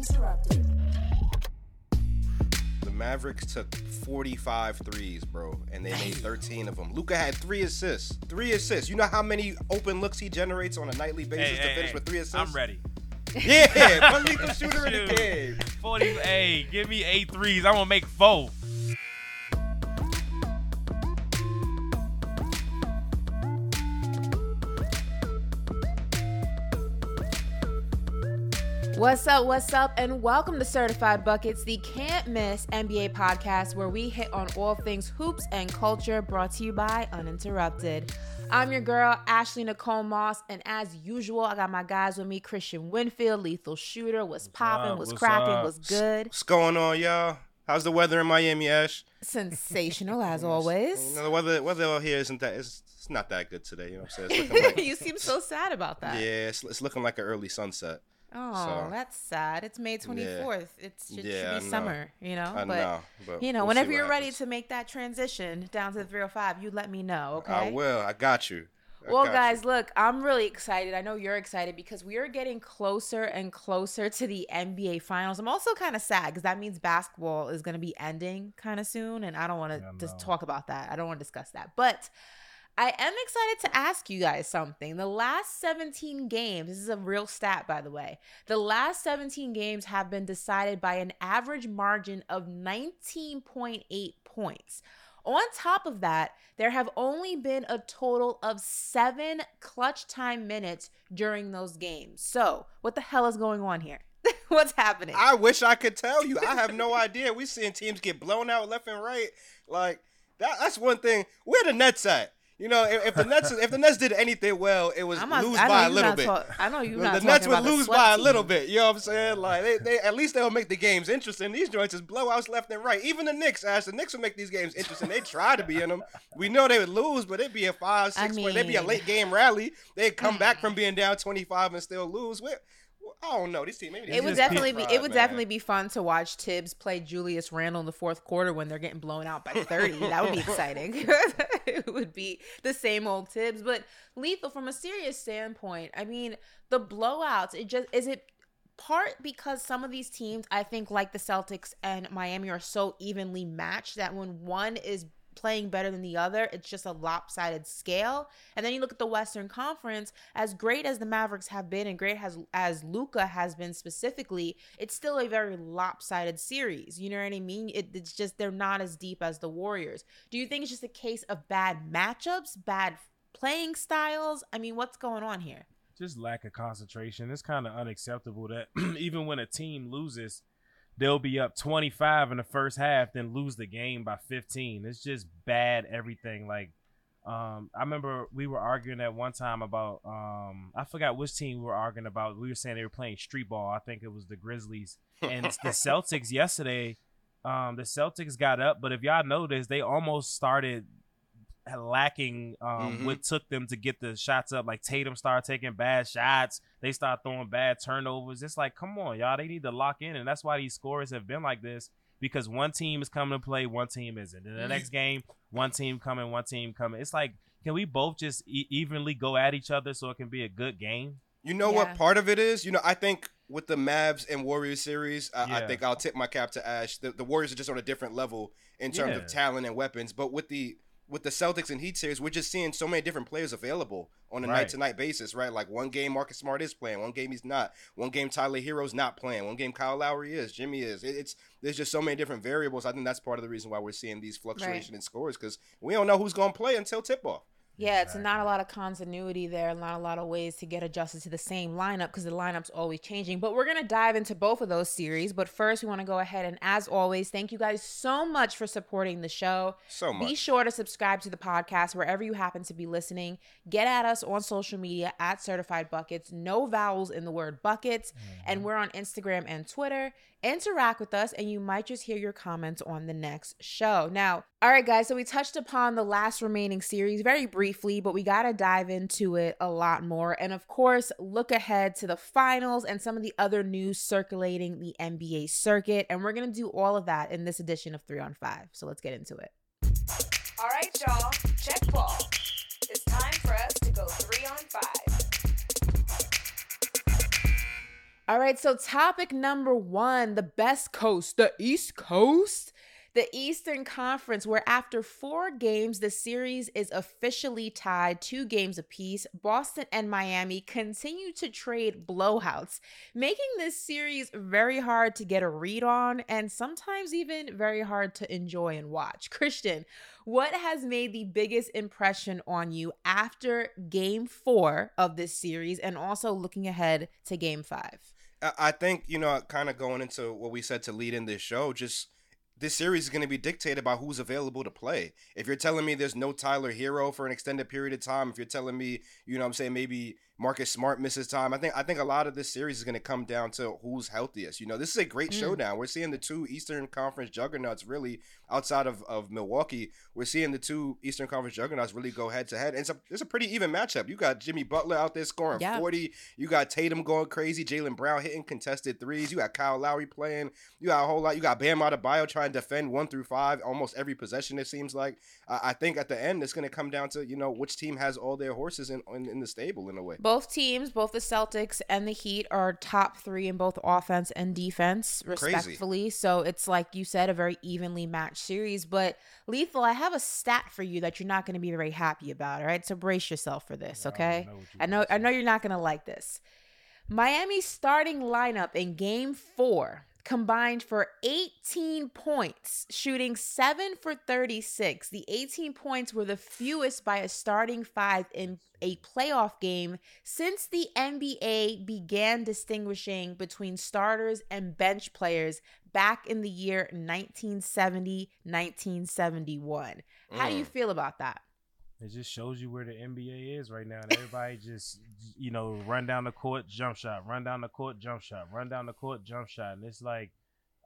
Uninterrupted. The Mavericks took 45 threes, bro, and they made 13 of them. Luka had three assists. Three assists. You know how many open looks he generates on a nightly basis Hey, to hey, finish hey, with three assists? I'm ready. Yeah, one lethal shooter in the game. 40, hey, give me eight threes. I'm gonna make four. What's up, what's up, and welcome to Certified Buckets, the can't miss NBA podcast where we hit on all things hoops and culture brought to you by Uninterrupted. I'm your girl, Ashley Nicole Moss, and as usual, I got my guys with me Christian Winfield, Lethal Shooter, was popping, What's cracking, up? was good. What's going on, y'all? How's the weather in Miami, Ash? Sensational as You always. know, the weather, weather out here isn't that. It's, it's not that good today. You know what I'm saying? Like, you seem so sad about that. yeah, it's, it's looking like an early sunset. Oh, So- that's sad. It's May 24th. It's, it Yeah, should be summer, you know? I but know, but you know, we'll whenever you're ready to make that transition down to the 305, you let me know, okay? I will. I got you. I Well, got guys, you. look, I'm really excited. I know you're excited because we are getting closer and closer to the NBA Finals. I'm also kind of sad because that means basketball is going to be ending kind of soon, and I don't want to Yeah, just talk about that. I don't want to discuss that, but. I am excited to ask you guys something. The last 17 games, this is a real stat, by the way. The last 17 games have been decided by an average margin of 19.8 points. On top of that, there have only been a total of seven clutch time minutes during those games. So, what the hell is going on here? What's happening? I wish I could tell you. I have no idea. We're seeing teams get blown out left and right. Like that. That's one thing. Where the Nets at? You know, if, if the Nets if the Nets did anything well, it was not- lose by a little bit. talk- I know you're the Nets would lose by a little bit. You know what I'm saying? Like they, they at least they'll make the games interesting. These joints is blowouts left and right. Even the Knicks, Ash, the Knicks would make these games interesting. They try to be in them. We know they would lose, but it'd be a five, I six point. They'd be a late game rally. They'd come back mm. from being down 25 and still lose. We- Oh, I don't know. These teams. Maybe It would definitely be tried, it would man. definitely be fun to watch Thibs play Julius Randle in the fourth quarter when they're getting blown out by 30. that would be exciting. it would be the same old Thibs, but lethal from a serious standpoint. I mean, the blowouts, it just is it part because some of these teams I think like the Celtics and Miami are so evenly matched that when one is playing better than the other, it's just a lopsided scale. And then you look at the Western Conference, as great as the Mavericks have been and great as as Luka has been specifically, it's still a very lopsided series. You know what I mean? It, it's just they're not as deep as the Warriors. Do you think it's just a case of bad matchups, bad playing styles? I mean, what's going on here? Just lack of concentration. It's kind of unacceptable that even when a team loses, they'll be up 25 in the first half, then lose the game by 15. It's just bad everything. Like, um, I remember we were arguing at one time about um, I forgot which team we were arguing about. We were saying they were playing street ball. I think it was the Grizzlies and the Celtics yesterday. Um, the Celtics got up, but if y'all noticed, they almost started lacking um, Mhm. what took them to get the shots up. Like Tatum started taking bad shots. They start throwing bad turnovers. It's like, come on, y'all. They need to lock in, and that's why these scores have been like this because one team is coming to play, one team isn't. In the next game, one team coming, one team coming. It's like, can we both just e- evenly go at each other so it can be a good game? You know Yeah. what part of it is? You know, I think with the Mavs and Warriors series, I, I think I'll tip my cap to Ash. The, the Warriors are just on a different level in terms Yeah. of talent and weapons. But with the with the Celtics and Heat series, we're just seeing so many different players available on a night to night basis, right? Like one game Marcus Smart is playing, one game he's not. One game Tyler Herro's not playing, one game Kyle Lowry is, Jimmy is. It, it's there's just so many different variables. I think that's part of the reason why we're seeing these fluctuation in scores because we don't know who's going to play until tip off. Yeah, it's not a lot of continuity there, not a lot of ways to get adjusted to the same lineup because the lineup's always changing. But we're gonna dive into both of those series. But first, we want to go ahead and, as always, thank you guys so much for supporting the show. So much. Be sure to subscribe to the podcast wherever you happen to be listening. Get at us on social media at Certified Buckets. No vowels in the word buckets. And mm-hmm. we're on Instagram and Twitter. Interact with us, and you might just hear your comments on the next show. Now, all right, guys. So we touched upon the last remaining series very briefly, but we got to dive into it a lot more. And of course, look ahead to the finals and some of the other news circulating the NBA circuit. And we're going to do all of that in this edition of Three on Five. So let's get into it. All right, y'all. Check ball. It's time for us to go three on five. All right, so topic number one the best coast, the East Coast. The Eastern Conference, where after four games, the series is officially tied two games apiece. Boston and Miami continue to trade blowouts, making this series very hard to get a read on and sometimes even very hard to enjoy and watch. Christian, what has made the biggest impression on you after game four of this series and also looking ahead to game five? I think, you know, kind of going into what we said to lead in this show, just this series is going to be dictated by who's available to play. If you're telling me there's no Tyler Herro for an extended period of time, if you're telling me, you know I'm saying, maybe Marcus Smart misses time. I think I think a lot of this series is going to come down to who's healthiest. You know, this is a great mm. showdown. We're seeing the two Eastern Conference juggernauts really outside of, of Milwaukee. We're seeing the two Eastern Conference juggernauts really go head to head. And it's a, it's a pretty even matchup. You got Jimmy Butler out there scoring yeah. 40. You got Tatum going crazy. Jaylen Brown hitting contested threes. You got Kyle Lowry playing. You got a whole lot. You got Bam Adebayo trying to defend one through five almost every possession, it seems like. I, I think at the end, it's going to come down to, you know, which team has all their horses in, in, in the stable in a way both teams, both the Celtics and the Heat, are top three in both offense and defense, respectfully. Crazy. So it's like you said, a very evenly matched series. But Lethal, I have a stat for you that you're not going to be very happy about. All right, so brace yourself for this, okay? I know, I know, I know you're not going to like this. Miami's starting lineup in Game Four combined for 18 points, shooting 7 for 36. The 18 points were the fewest by a starting five in a playoff game since the NBA began distinguishing between starters and bench players back in the year 1970 1971. How do you mm. feel about that? It just shows you where the NBA is right now, and everybody just you know run down the court, jump shot, run down the court, jump shot, run down the court, jump shot, and it's like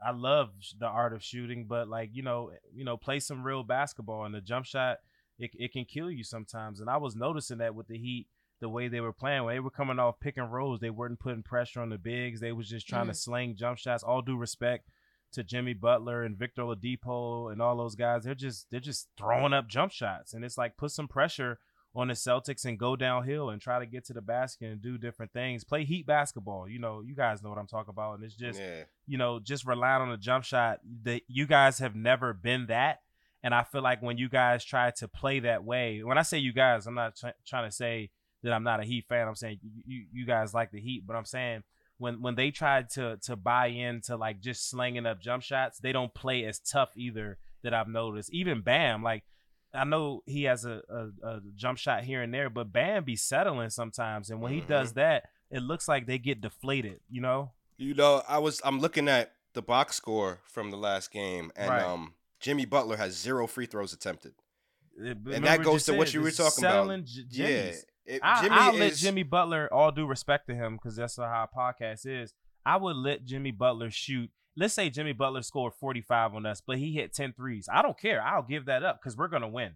I love the art of shooting, but like you know, you know, play some real basketball, and the jump shot it it can kill you sometimes. And I was noticing that with the Heat, the way they were playing when they were coming off pick and rolls, they weren't putting pressure on the bigs. They was just trying mm. to sling jump shots. All due respect to Jimmy Butler and Victor Oladipo and all those guys. They're just they're just throwing up jump shots, and it's like put some pressure on the Celtics and go downhill and try to get to the basket and do different things. Play heat basketball. You know, you guys know what I'm talking about, and it's just yeah. you know just relying on a jump shot. That you guys have never been that. And I feel like when you guys try to play that way, when I say you guys, I'm not trying to say that I'm not a Heat fan. I'm saying you, you guys like the Heat, but I'm saying when when they tried to to buy into like just slanging up jump shots, they don't play as tough either. That I've noticed. Even Bam, like I know he has a, a, a jump shot here and there, but Bam be settling sometimes, and when mm-hmm. he does mm-hmm. that, it looks like they get deflated. You know. You know, I was I'm looking at the box score from the last game, and right. um, Jimmy Butler has zero free throws attempted, and that goes to what you were talking about. J- yeah, it, I, will let Jimmy Butler, all due respect to him, because that's how our podcast is. I would let Jimmy Butler shoot. Let's say Jimmy Butler scored 45 on us, but he hit 10 threes. I don't care. I'll give that up because we're going to win.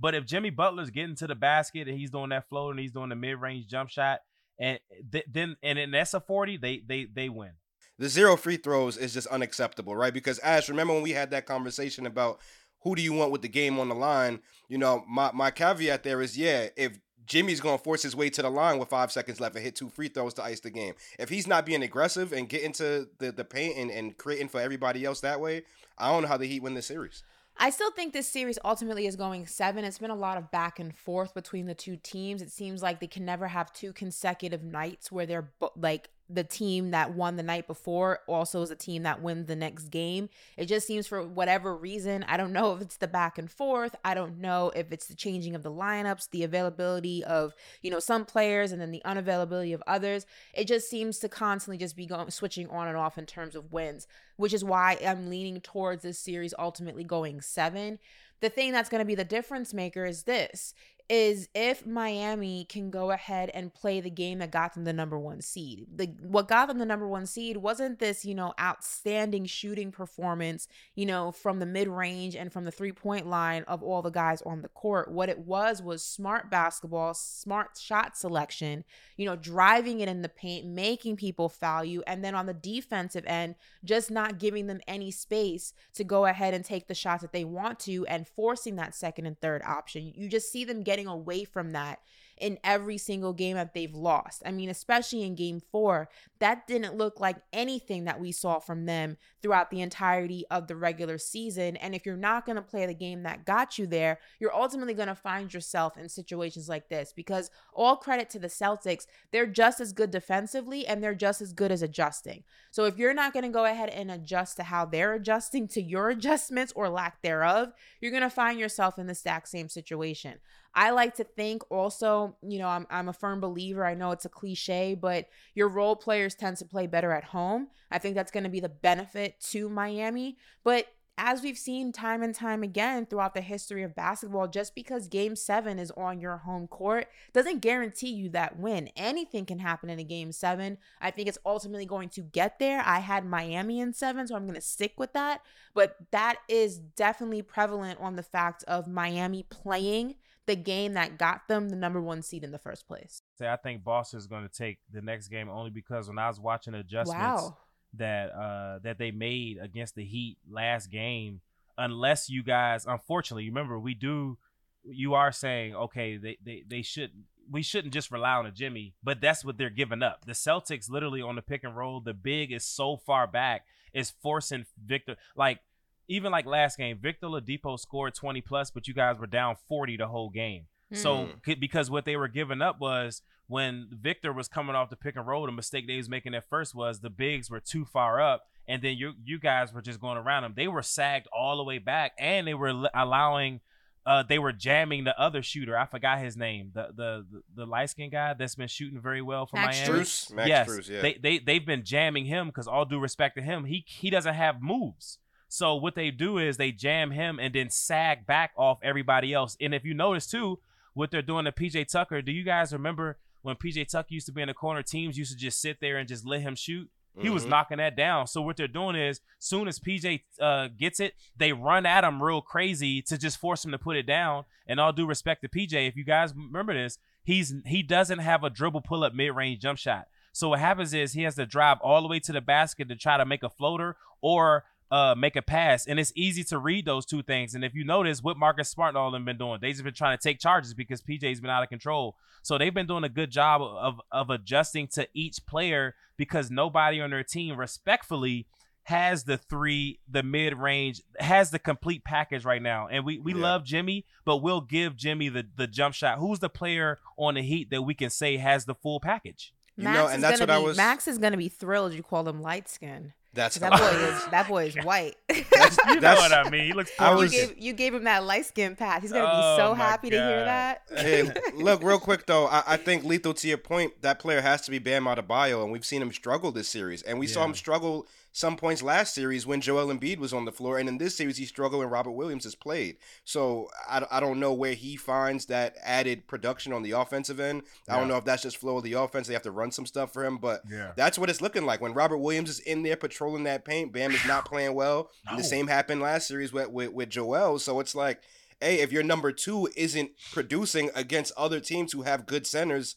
But if Jimmy Butler's getting to the basket and he's doing that float and he's doing the mid range jump shot, and th- then and then that's a 40, they they they win. The zero free throws is just unacceptable, right? Because Ash, remember when we had that conversation about who do you want with the game on the line? You know, my my caveat there is yeah, if Jimmy's going to force his way to the line with five seconds left and hit two free throws to ice the game. If he's not being aggressive and getting to the, the paint and, and creating for everybody else that way, I don't know how the Heat win this series. I still think this series ultimately is going seven. It's been a lot of back and forth between the two teams. It seems like they can never have two consecutive nights where they're like the team that won the night before also is a team that wins the next game. It just seems for whatever reason, I don't know if it's the back and forth, I don't know if it's the changing of the lineups, the availability of, you know, some players and then the unavailability of others. It just seems to constantly just be going switching on and off in terms of wins, which is why I'm leaning towards this series ultimately going 7 the thing that's going to be the difference maker is this is if Miami can go ahead and play the game that got them the number one seed. The what got them the number one seed wasn't this, you know, outstanding shooting performance, you know, from the mid range and from the three point line of all the guys on the court. What it was was smart basketball, smart shot selection, you know, driving it in the paint, making people foul you, and then on the defensive end, just not giving them any space to go ahead and take the shots that they want to and forcing that second and third option. You just see them getting away from that in every single game that they've lost. I mean, especially in game four, that didn't look like anything that we saw from them throughout the entirety of the regular season. And if you're not going to play the game that got you there, you're ultimately going to find yourself in situations like this because all credit to the Celtics, they're just as good defensively and they're just as good as adjusting. So if you're not going to go ahead and adjust to how they're adjusting to your adjustments or lack thereof, you're going to find yourself in the exact same situation. I like to think also, you know, I'm, I'm a firm believer. I know it's a cliche, but your role players tend to play better at home. I think that's going to be the benefit to Miami. But as we've seen time and time again throughout the history of basketball, just because game seven is on your home court doesn't guarantee you that win. Anything can happen in a game seven. I think it's ultimately going to get there. I had Miami in seven, so I'm going to stick with that. But that is definitely prevalent on the fact of Miami playing the game that got them the number one seed in the first place. Say, I think Boston is going to take the next game only because when I was watching adjustments. Wow that uh that they made against the Heat last game. Unless you guys, unfortunately, remember we do. You are saying okay, they they they should we shouldn't just rely on a Jimmy, but that's what they're giving up. The Celtics literally on the pick and roll, the big is so far back, is forcing Victor like even like last game, Victor Oladipo scored 20 plus, but you guys were down 40 the whole game. Mm. So because what they were giving up was when Victor was coming off the pick and roll, the mistake they was making at first was the bigs were too far up, and then you you guys were just going around them. They were sagged all the way back, and they were allowing. Uh, they were jamming the other shooter. I forgot his name. The the the, the light skinned guy that's been shooting very well for Max Miami. Strus? Max yes, Strus, yeah. they they they've been jamming him because all due respect to him, he he doesn't have moves. So what they do is they jam him and then sag back off everybody else. And if you notice too, what they're doing to PJ Tucker, do you guys remember when PJ Tucker used to be in the corner, teams used to just sit there and just let him shoot. He mm-hmm. was knocking that down. So what they're doing is, soon as PJ uh, gets it, they run at him real crazy to just force him to put it down. And all due respect to PJ, if you guys remember this, he's he doesn't have a dribble pull up mid range jump shot. So what happens is he has to drive all the way to the basket to try to make a floater or uh, make a pass. And it's easy to read those two things. And if you notice what Marcus Smart and all of them been doing, they've just been trying to take charges because PJ's been out of control. So they've been doing a good job of of adjusting to each player because nobody on their team respectfully has the three, the mid range, has the complete package right now. And we, we yeah. love Jimmy, but we'll give Jimmy the, the jump shot. Who's the player on the Heat that we can say has the full package? You Max know, and that's what be, I was. Max is gonna be thrilled. You call him light skin. That's that boy is that boy is white. That's, you know what I mean. He looks. I was, you, gave, you gave him that light skin pass. He's gonna be oh so happy God. to hear that. Hey, look, real quick though, I, I, think lethal to your point. That player has to be Bam Adebayo, and we've seen him struggle this series, and we yeah. saw him struggle some points last series when Joel Embiid was on the floor, and in this series he struggled when Robert Williams has played. So I, I don't know where he finds that added production on the offensive end. Yeah. I don't know if that's just flow of the offense. They have to run some stuff for him, but yeah. that's what it's looking like when Robert Williams is in there patrolling that paint. Bam is not playing well. no. The same happened last series with, with with Joel. So it's like, hey, if your number two isn't producing against other teams who have good centers,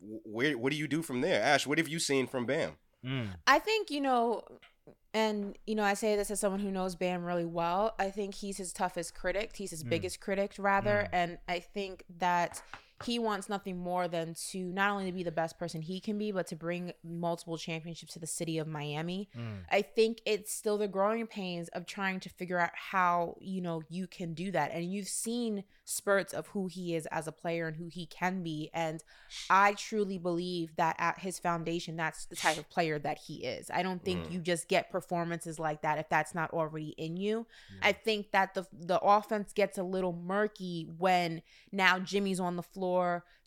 where what do you do from there? Ash, what have you seen from Bam? Mm. I think, you know, and you know, I say this as someone who knows Bam really well. I think he's his toughest critic. He's his mm. biggest critic, rather. Mm. And I think that he wants nothing more than to not only be the best person he can be, but to bring multiple championships to the city of Miami. Mm. I think it's still the growing pains of trying to figure out how, you know, you can do that. And you've seen spurts of who he is as a player and who he can be. And I truly believe that at his foundation, that's the type of player that he is. I don't think mm. you just get performances like that if that's not already in you. I think that the the offense gets a little murky when now Jimmy's on the floor.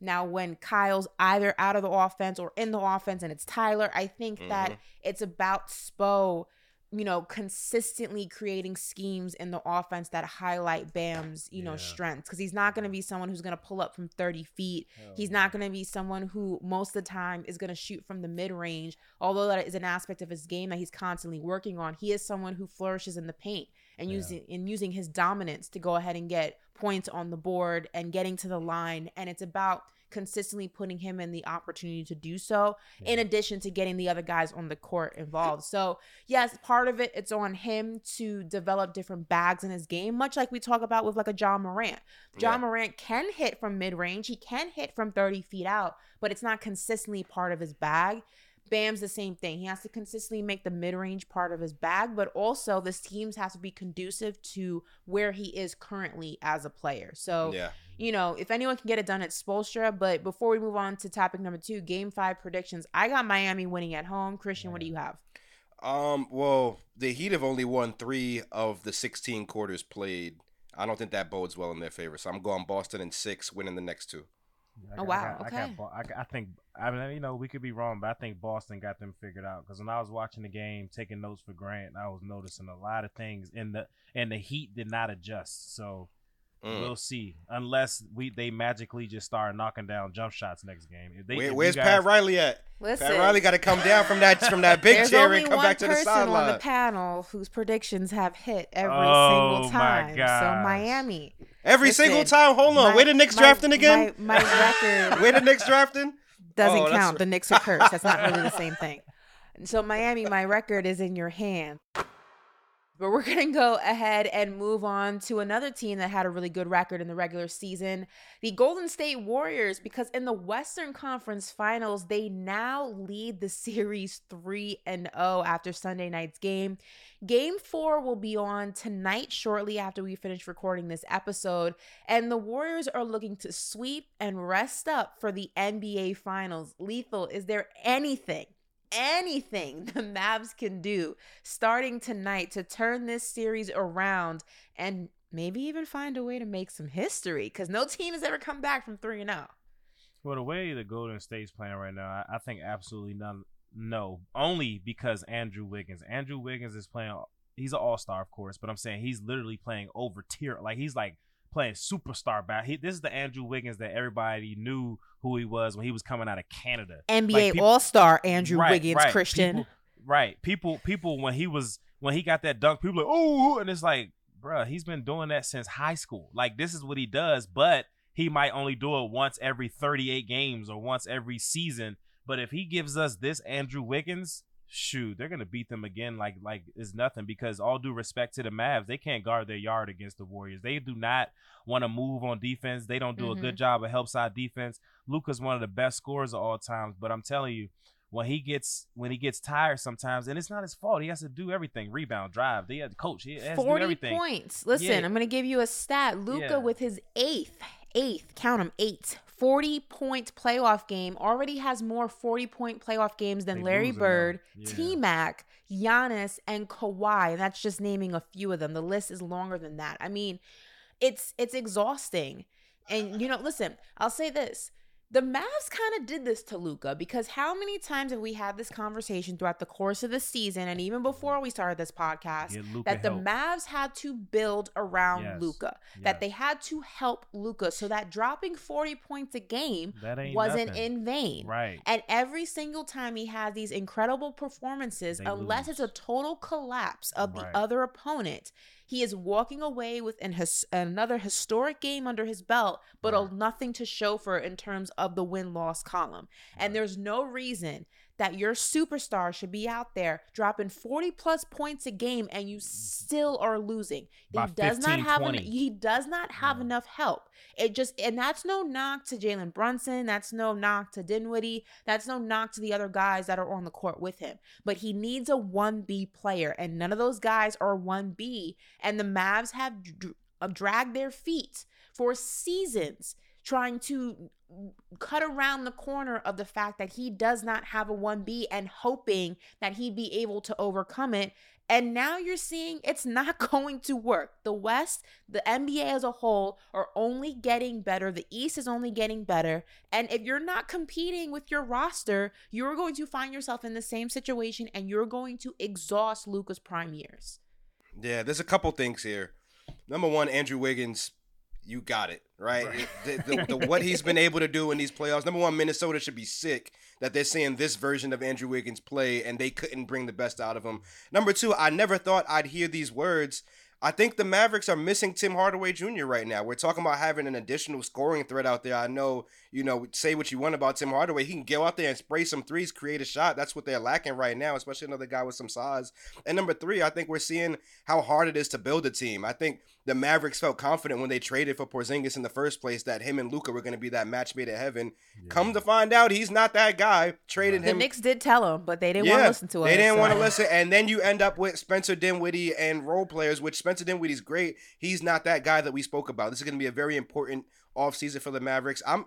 Now when Kyle's either out of the offense or in the offense and it's Tyler, I think mm-hmm. that it's about Spo you know, consistently creating schemes in the offense that highlight Bam's, you know, strengths. Because he's not going to be someone who's going to pull up from 30 feet. Hell he's not going to be someone who most of the time is going to shoot from the mid range. Although that is an aspect of his game that he's constantly working on. He is someone who flourishes in the paint and yeah. using in using his dominance to go ahead and get points on the board and getting to the line. And it's about consistently putting him in the opportunity to do so, in addition to getting the other guys on the court involved. So, yes, part of it, it's on him to develop different bags in his game, much like we talk about with like a John Morant. John Yeah. Morant can hit from mid range, he can hit from 30 feet out, but it's not consistently part of his bag. Bam's the same thing. He has to consistently make the mid range part of his bag, but also this teams has to be conducive to where he is currently as a player. So, Yeah. you know, if anyone can get it done, it's Spoelstra. But before we move on to topic number two, game five predictions, I got Miami winning at home. Christian, what do you have? Um. Well, the Heat have only won three of the 16 quarters played. I don't think that bodes well in their favor. So I'm going Boston in six, winning the next two. I Oh, got- I wow, got- I, okay. got I, got- I think I mean you know we could be wrong, but I think Boston got them figured out because when I was watching the game, taking notes for Grant, I was noticing a lot of things and the and the Heat did not adjust. So Mm. we'll see unless we they magically just start knocking down jump shots next game. If they, Where, if where's guys- Pat Riley at? Listen, Pat Riley got to come down from that from that big chair and come back to the person on the panel whose predictions have hit every Oh, single my time. So. Miami. Every Listen, single time. Hold on. my- Where the Knicks my- drafting again? My, my record Where the Knicks drafting? doesn't Oh, count. right. The Knicks are cursed. That's not really the same thing. So Miami, my record is in your hand. But we're gonna go ahead and move on to another team that had a really good record in the regular season, the Golden State Warriors, because in the Western Conference Finals, they now lead the series 3 and 0 after Sunday night's game. Game 4 will be on tonight shortly after we finish recording this episode, and the Warriors are looking to sweep and rest up for the NBA Finals. Lethal, is there anything anything the Mavs can do starting tonight to turn this series around and maybe even find a way to make some history because no team has ever come back from 3 and oh. 0. Well, the way the Golden State's playing right now, I, I think absolutely none. No, only because Andrew Wiggins. Andrew Wiggins is playing. He's an All Star, of course, but I'm saying he's literally playing over tier. Like he's like playing superstar back. He, this is the Andrew Wiggins that everybody knew who he was when he was coming out of Canada. NBA Like, peop- All Star Andrew Right, Wiggins, right. Christian. People, right. People people when he was when he got that dunk, people like, oh, and it's like, bruh, he's been doing that since high school. Like this is what he does, but he might only do it once every 38 games or once every season. But if he gives us this Andrew Wiggins, shoot, they're gonna beat them again like like it's nothing because all due respect to the Mavs, they can't guard their yard against the Warriors. They do not want to move on defense. They don't do a good mm-hmm. job of help side defense. Luka's one of the best scorers of all times, but I'm telling you, when he gets when he gets tired sometimes, and it's not his fault. He has to do everything: rebound, drive. They have coach. He has to do 40 everything. points. Listen, Yeah. I'm going to give you a stat. Luka Yeah. with his eighth, eighth, count them, eight, 40 point playoff game already has more 40 point playoff games than They Larry. Bird, Yeah. T Mac, Giannis, and Kawhi. And that's just naming a few of them. The list is longer than that. I mean, it's it's exhausting. And you know, listen, I'll say this. The Mavs kind of did this to Luka because how many times have we had this conversation throughout the course of the season and even before we started this podcast that the help. Mavs had to build around Yes. Luka, Yes. that they had to help Luka so that dropping 40 points a game wasn't nothing. in vain. Right. And every single time he has these incredible performances, They unless lose. it's a total collapse of Right. the other opponent, he is walking away with an his, another historic game under his belt, but a, Right. nothing to show for it in terms of the win loss column. And there's no reason that your superstar should be out there dropping 40 plus points a game and you still are losing. By he does not have en- he does not have No. enough help. It just and that's no knock to Jalen Brunson. That's no knock to Dinwiddie. That's no knock to the other guys that are on the court with him. But he needs a one B player, and none of those guys are one B. And the Mavs have dr- dragged their feet for seasons trying to cut around the corner of the fact that he does not have a 1B and hoping that he'd be able to overcome it. And now you're seeing it's not going to work. The West, the NBA as a whole, are only getting better. The East is only getting better. And if you're not competing with your roster, you're going to find yourself in the same situation and you're going to exhaust Luka's prime years. Yeah, there's a couple things here. Number one, Andrew Wiggins, you got it right. Right. The, the, the, what he's been able to do in these playoffs. Number one, Minnesota should be sick that they're seeing this version of Andrew Wiggins play and they couldn't bring the best out of him. Number two, I never thought I'd hear these words I think the Mavericks are missing Tim Hardaway Jr. right now. We're talking about having an additional scoring threat out there. I know, you know, say what you want about Tim Hardaway. He can go out there and spray some threes, create a shot. That's what they're lacking right now, especially another guy with some size. And number three, I think we're seeing how hard it is to build a team. I think the Mavericks felt confident when they traded for Porzingis in the first place that him and Luka were going to be that match made in heaven. Come to find out, he's not that guy. Traded The him. The Knicks did tell him, but they didn't want to listen to us. They didn't want to listen, and then you end up with Spencer Dinwiddie and role players, which Spencer Dinwiddie's great. He's not that guy that we spoke about. This is going to be a very important offseason for the Mavericks. I'm.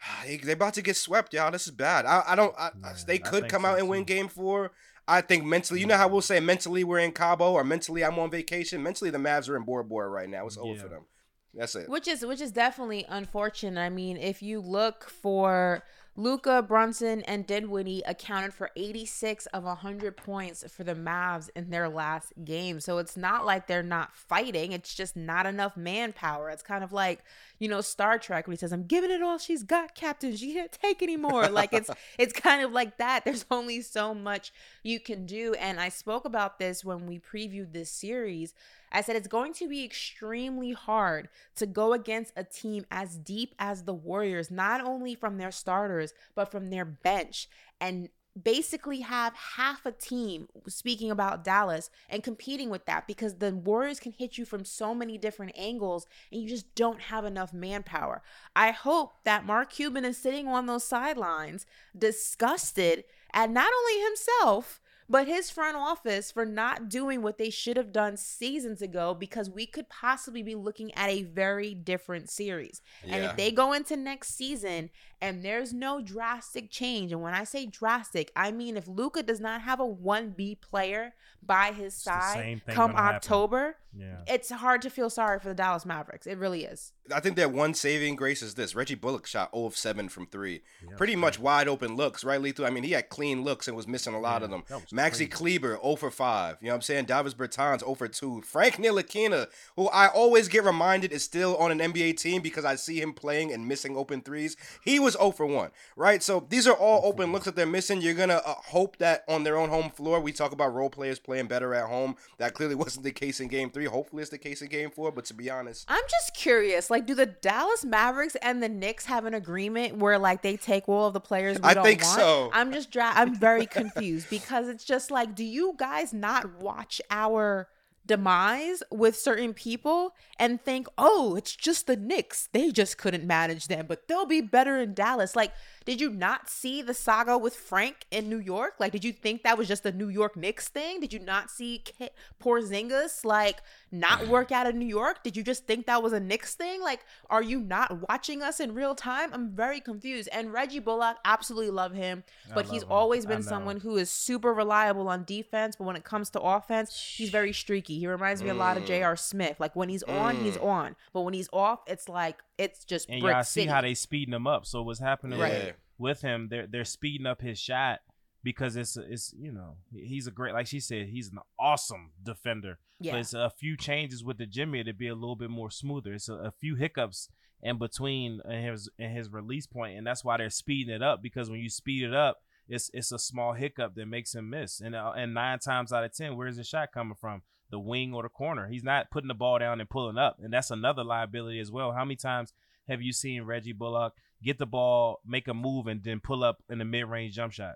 They're about to get swept, y'all. This is bad. I, I don't. I, Yeah, they could come so, out and win too. Game Four. I think mentally, you know how we'll say mentally we're in Cabo or mentally I'm on vacation. Mentally, the Mavs are in Bora Bora right now. It's over Yeah. for them. That's it. which is which is definitely unfortunate. I mean, if you look for Luka Brunson and Dinwiddie accounted for 86 of 100 points for the Mavs in their last game. So it's not like they're not fighting. It's just not enough manpower. It's kind of like, you know, Star Trek when he says, "I'm giving it all she's got, Captain. She can't take anymore." Like it's it's kind of like that. There's only so much you can do. And I spoke about this when we previewed this series. I said it's going to be extremely hard to go against a team as deep as the Warriors, not only from their starters, but from their bench. And basically have half a team speaking about Dallas and competing with that because the Warriors can hit you from so many different angles and you just don't have enough manpower. I hope that Mark Cuban is sitting on those sidelines disgusted at not only himself but his front office for not doing what they should have done seasons ago because we could possibly be looking at a very different series. And if they go into next season and there's no drastic change, and when I say drastic, I mean if Luka does not have a 1B player by his the side come. October, Yeah. it's hard to feel sorry for the Dallas Mavericks. It really is. I think that one saving grace is this. Reggie Bullock shot 0 of 7 from 3. Pretty that's much wide open looks, right, Lethal? I mean, he had clean looks and was missing a lot Yeah, of them. that was Maxi. Kleber 0 for 5. You know what I'm saying? Davis Bertans 0 for 2. Frank Ntilikina, who I always get reminded is still on an NBA team because I see him playing and missing open threes. He was 0 for 1, right? So these are all open looks that they're missing. You're going to uh, hope that on their own home floor, we talk about role players playing better at home. That clearly wasn't the case in game 3. Hopefully it's the case in game 4, but to be honest, I'm just curious. Like, do the Dallas Mavericks and the Knicks have an agreement where like they take all of the players we I don't think want? so. I'm just dra- I'm very confused because it's just like, do you guys not watch our demise with certain people and think, oh, it's just the Knicks. They just couldn't manage them, but they'll be better in Dallas. Like, did you not see the saga with Frank in New York? Like, did you think that was just a New York Knicks thing? Did you not see K- Porzingis like not work out in New York? Did you just think that was a Knicks thing? Like, are you not watching us in real time? I'm very confused. And Reggie Bullock, absolutely love him, but he's him. always been someone who is super reliable on defense, but when it comes to offense, he's very streaky. He reminds me a lot of Mm. J.R. Smith. Like when he's on, he's on, but when he's off, it's like it's just And brick y'all see city. how they speeding him up. So what's happening Right. with, with him? They're they're speeding up his shot because it's it's you know he's a great like she said he's an awesome defender. yeah. But it's a few changes with the Jimmy to be a little bit more smoother. It's a, a few hiccups in between in his in his release point, and that's why they're speeding it up because when you speed it up, it's it's a small hiccup that makes him miss. And uh, and nine times out of ten, where's the shot coming from? The wing or the corner. He's not putting the ball down and pulling up, and that's another liability as well. How many times have you seen Reggie Bullock get the ball, make a move, and then pull up in the mid range jump shot?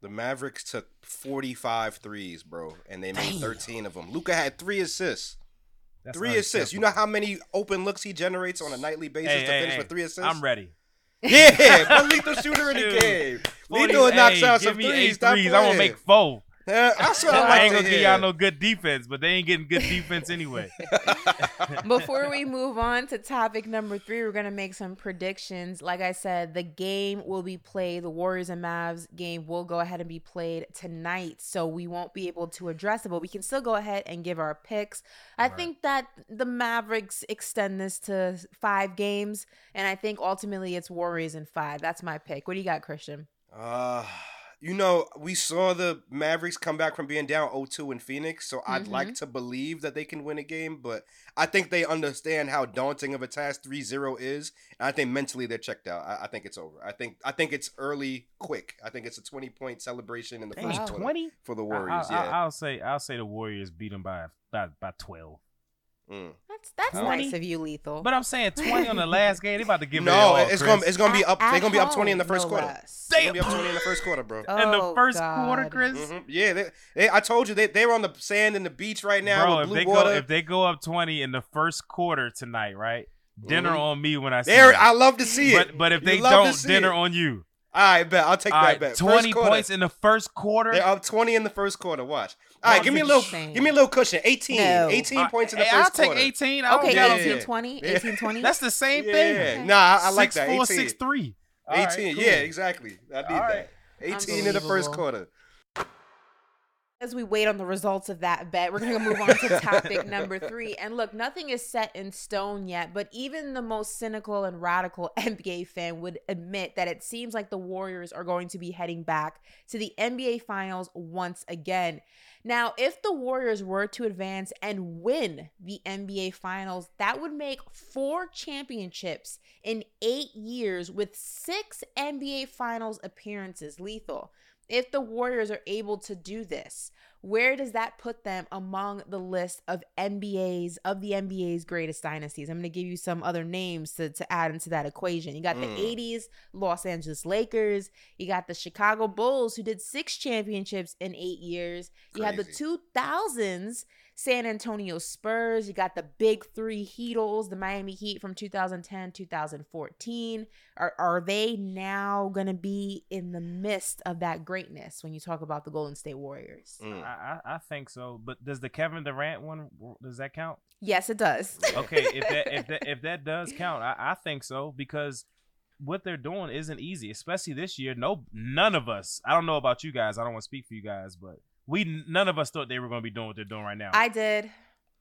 The Mavericks took 45 threes, bro, and they made Damn. 13 of them. Luka had three assists. That's three assists. You know how many open looks he generates on a nightly basis Hey, to hey, finish hey, with three assists? I'm ready. Yeah, but lethal shooter in the game. 40 Lethal knocks out some me threes. Stop threes. I want to make four. Yeah, that's what I I like ain't gonna give y'all no good defense, but they ain't getting good defense anyway. Before we move on to topic number three, we're gonna make some predictions. Like I said, the game will be played. The Warriors and Mavs game will go ahead and be played tonight, so we won't be able to address it, but we can still go ahead and give our picks. I think that the Mavericks extend this to five games, and I think ultimately it's Warriors in five. That's my pick. What do you got, Christian? Uh, you know, we saw the Mavericks come back from being down 0-2 in Phoenix, so I'd Mhm. like to believe that they can win a game, but I think they understand how daunting of a task 3-0 is, and I think mentally they're checked out. I, I think it's over. I think I think it's early, quick. I think it's a 20-point celebration in the Dang, first twenty for the Warriors. I, yeah. will say I'll say the Warriors beat them by by by twelve. Mm. That's that's 20? nice of you, Lethal. But I'm saying 20 on the last game. They about to give it No, all, it's Chris. gonna it's gonna be up. They're gonna be up twenty in the first no quarter. less. They're gonna be up twenty in the first quarter, bro. in the Oh, first God. quarter, Chris. Mhm. Yeah, they, they, I told you they they were on the sand and the beach right now Bro, with if they water. go if they go up 20 in the first quarter tonight, right? Dinner Mhm. on me when I see there, that. I love to see it. But but if You they don't, dinner it. on you. All right, bet I'll take All that right, bet. 20 quarter, points in the first quarter. They're up twenty in the first quarter. Watch. All right, Bro, give me a little, insane. give me a little cushion. 18, No. 18 Uh, points in the hey, first I'll take quarter. 18. I don't Okay, got yeah, 18 20, Yeah. 18 20. That's the same Yeah, thing. Okay. nah, I, I like Six, that. four, 18, six, three. All 18, right, cool. yeah, exactly. I need All that. right. 18 in the first quarter. As we wait on the results of that bet, we're going to move on to topic number three. And look, nothing is set in stone yet, but even the most cynical and radical NBA fan would admit that it seems like the Warriors are going to be heading back to the NBA Finals once again. Now, if the Warriors were to advance and win the NBA Finals, that would make four championships in eight years with six NBA Finals appearances lethal. If the Warriors are able to do this, where does that put them among the list of NBA's of the NBA's greatest dynasties? I'm going to give you some other names to, to add into that equation. You got Mm. the 80s Los Angeles Lakers, you got the Chicago Bulls who did 6 championships in 8 years. You have the 2000s San Antonio Spurs, you got the big 3 Heatles, the Miami Heat from 2010, 2014. Are are they now going to be in the midst of that greatness when you talk about the Golden State Warriors? Mm. I, I I think so. But does the Kevin Durant one does that count? Yes, it does. Okay, if that if that if that does count, I, I think so because what they're doing isn't easy, especially this year. No, none of us. I don't know about you guys. I don't want to speak for you guys, but we none of us thought they were going to be doing what they're doing right now. I did.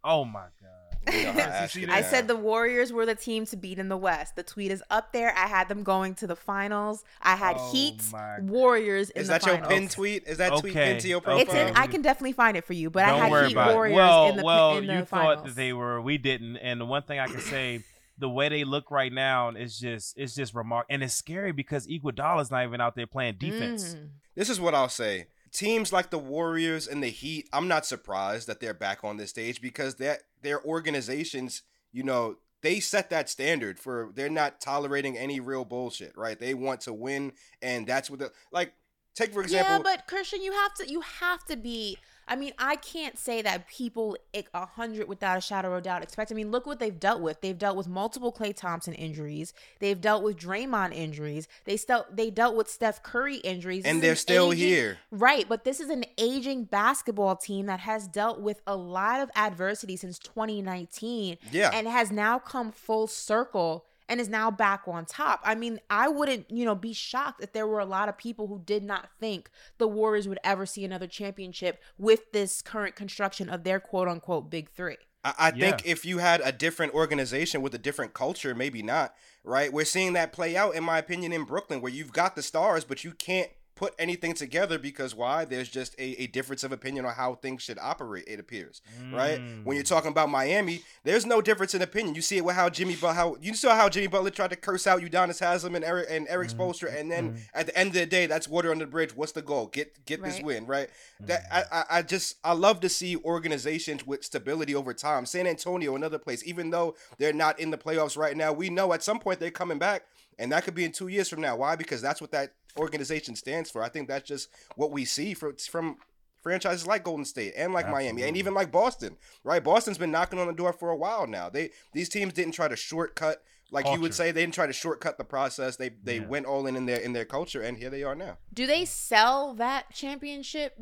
oh my god. You know how You Ash see get that? I said the Warriors were the team to beat in the West. The tweet is up there. I had them going to the finals. I had Oh Heat my- Warriors in Is the that your pin tweet? Is that tweet Okay, pinned to your okay. It's in. I can definitely find it for you, but Don't I had worry Heat about Warriors. Well, in the well, in the you finals. thought that they were. We didn't. And the one thing I can say, the way they look right now is just it's just remarkable, and it's scary because Iguodala's not even out there playing defense. Mm. This is what I'll say. Teams like the Warriors and the Heat, I'm not surprised that they're back on this stage because that their organizations, you know, they set that standard for they're not tolerating any real bullshit, right? They want to win and that's what the like take for example yeah, but Christian, you have to you have to be. I mean, I can't say that people eh, a hundred without a shadow of a doubt expect. I mean, look what they've dealt with. They've dealt with multiple Klay Thompson injuries. They've dealt with Draymond injuries. They still they dealt with Steph Curry injuries. And is they're still aging- here. Right, but this is an aging basketball team that has dealt with a lot of adversity since 2019 Yeah. and has now come full circle and is now back on top. I mean, I wouldn't, you know, be shocked if there were a lot of people who did not think the Warriors would ever see another championship with this current construction of their quote unquote big 3. I, I think Yeah. if you had a different organization with a different culture, maybe not, right? We're seeing that play out, in my opinion, in Brooklyn, where you've got the stars, but you can't put anything together because why? There's just a, a difference of opinion on how things should operate, it appears, right? When you're mm. talking about Miami, there's no difference in opinion. You see it with how Jimmy but how you saw how Jimmy Butler tried to curse out Udonis Haslam and Eric and Eric mm, Spoelstra, and then mm. at the end of the day, that's water under the bridge. What's the goal? Get get this win, right? That I, I I just I love to see organizations with stability over time. San Antonio, another place, even though they're not in the playoffs right now, we know at some point they're coming back, and that could be in two years from now. Why? Because that's what that organization stands for. I think that's just what we see from from franchises like Golden State and like Miami and even like Boston, right? Boston's been knocking on the door for a while now. They these teams didn't try to shortcut like you would say they didn't try to shortcut the process. They they Yeah. went all in in their in their culture and here they are now. Do they sell that championship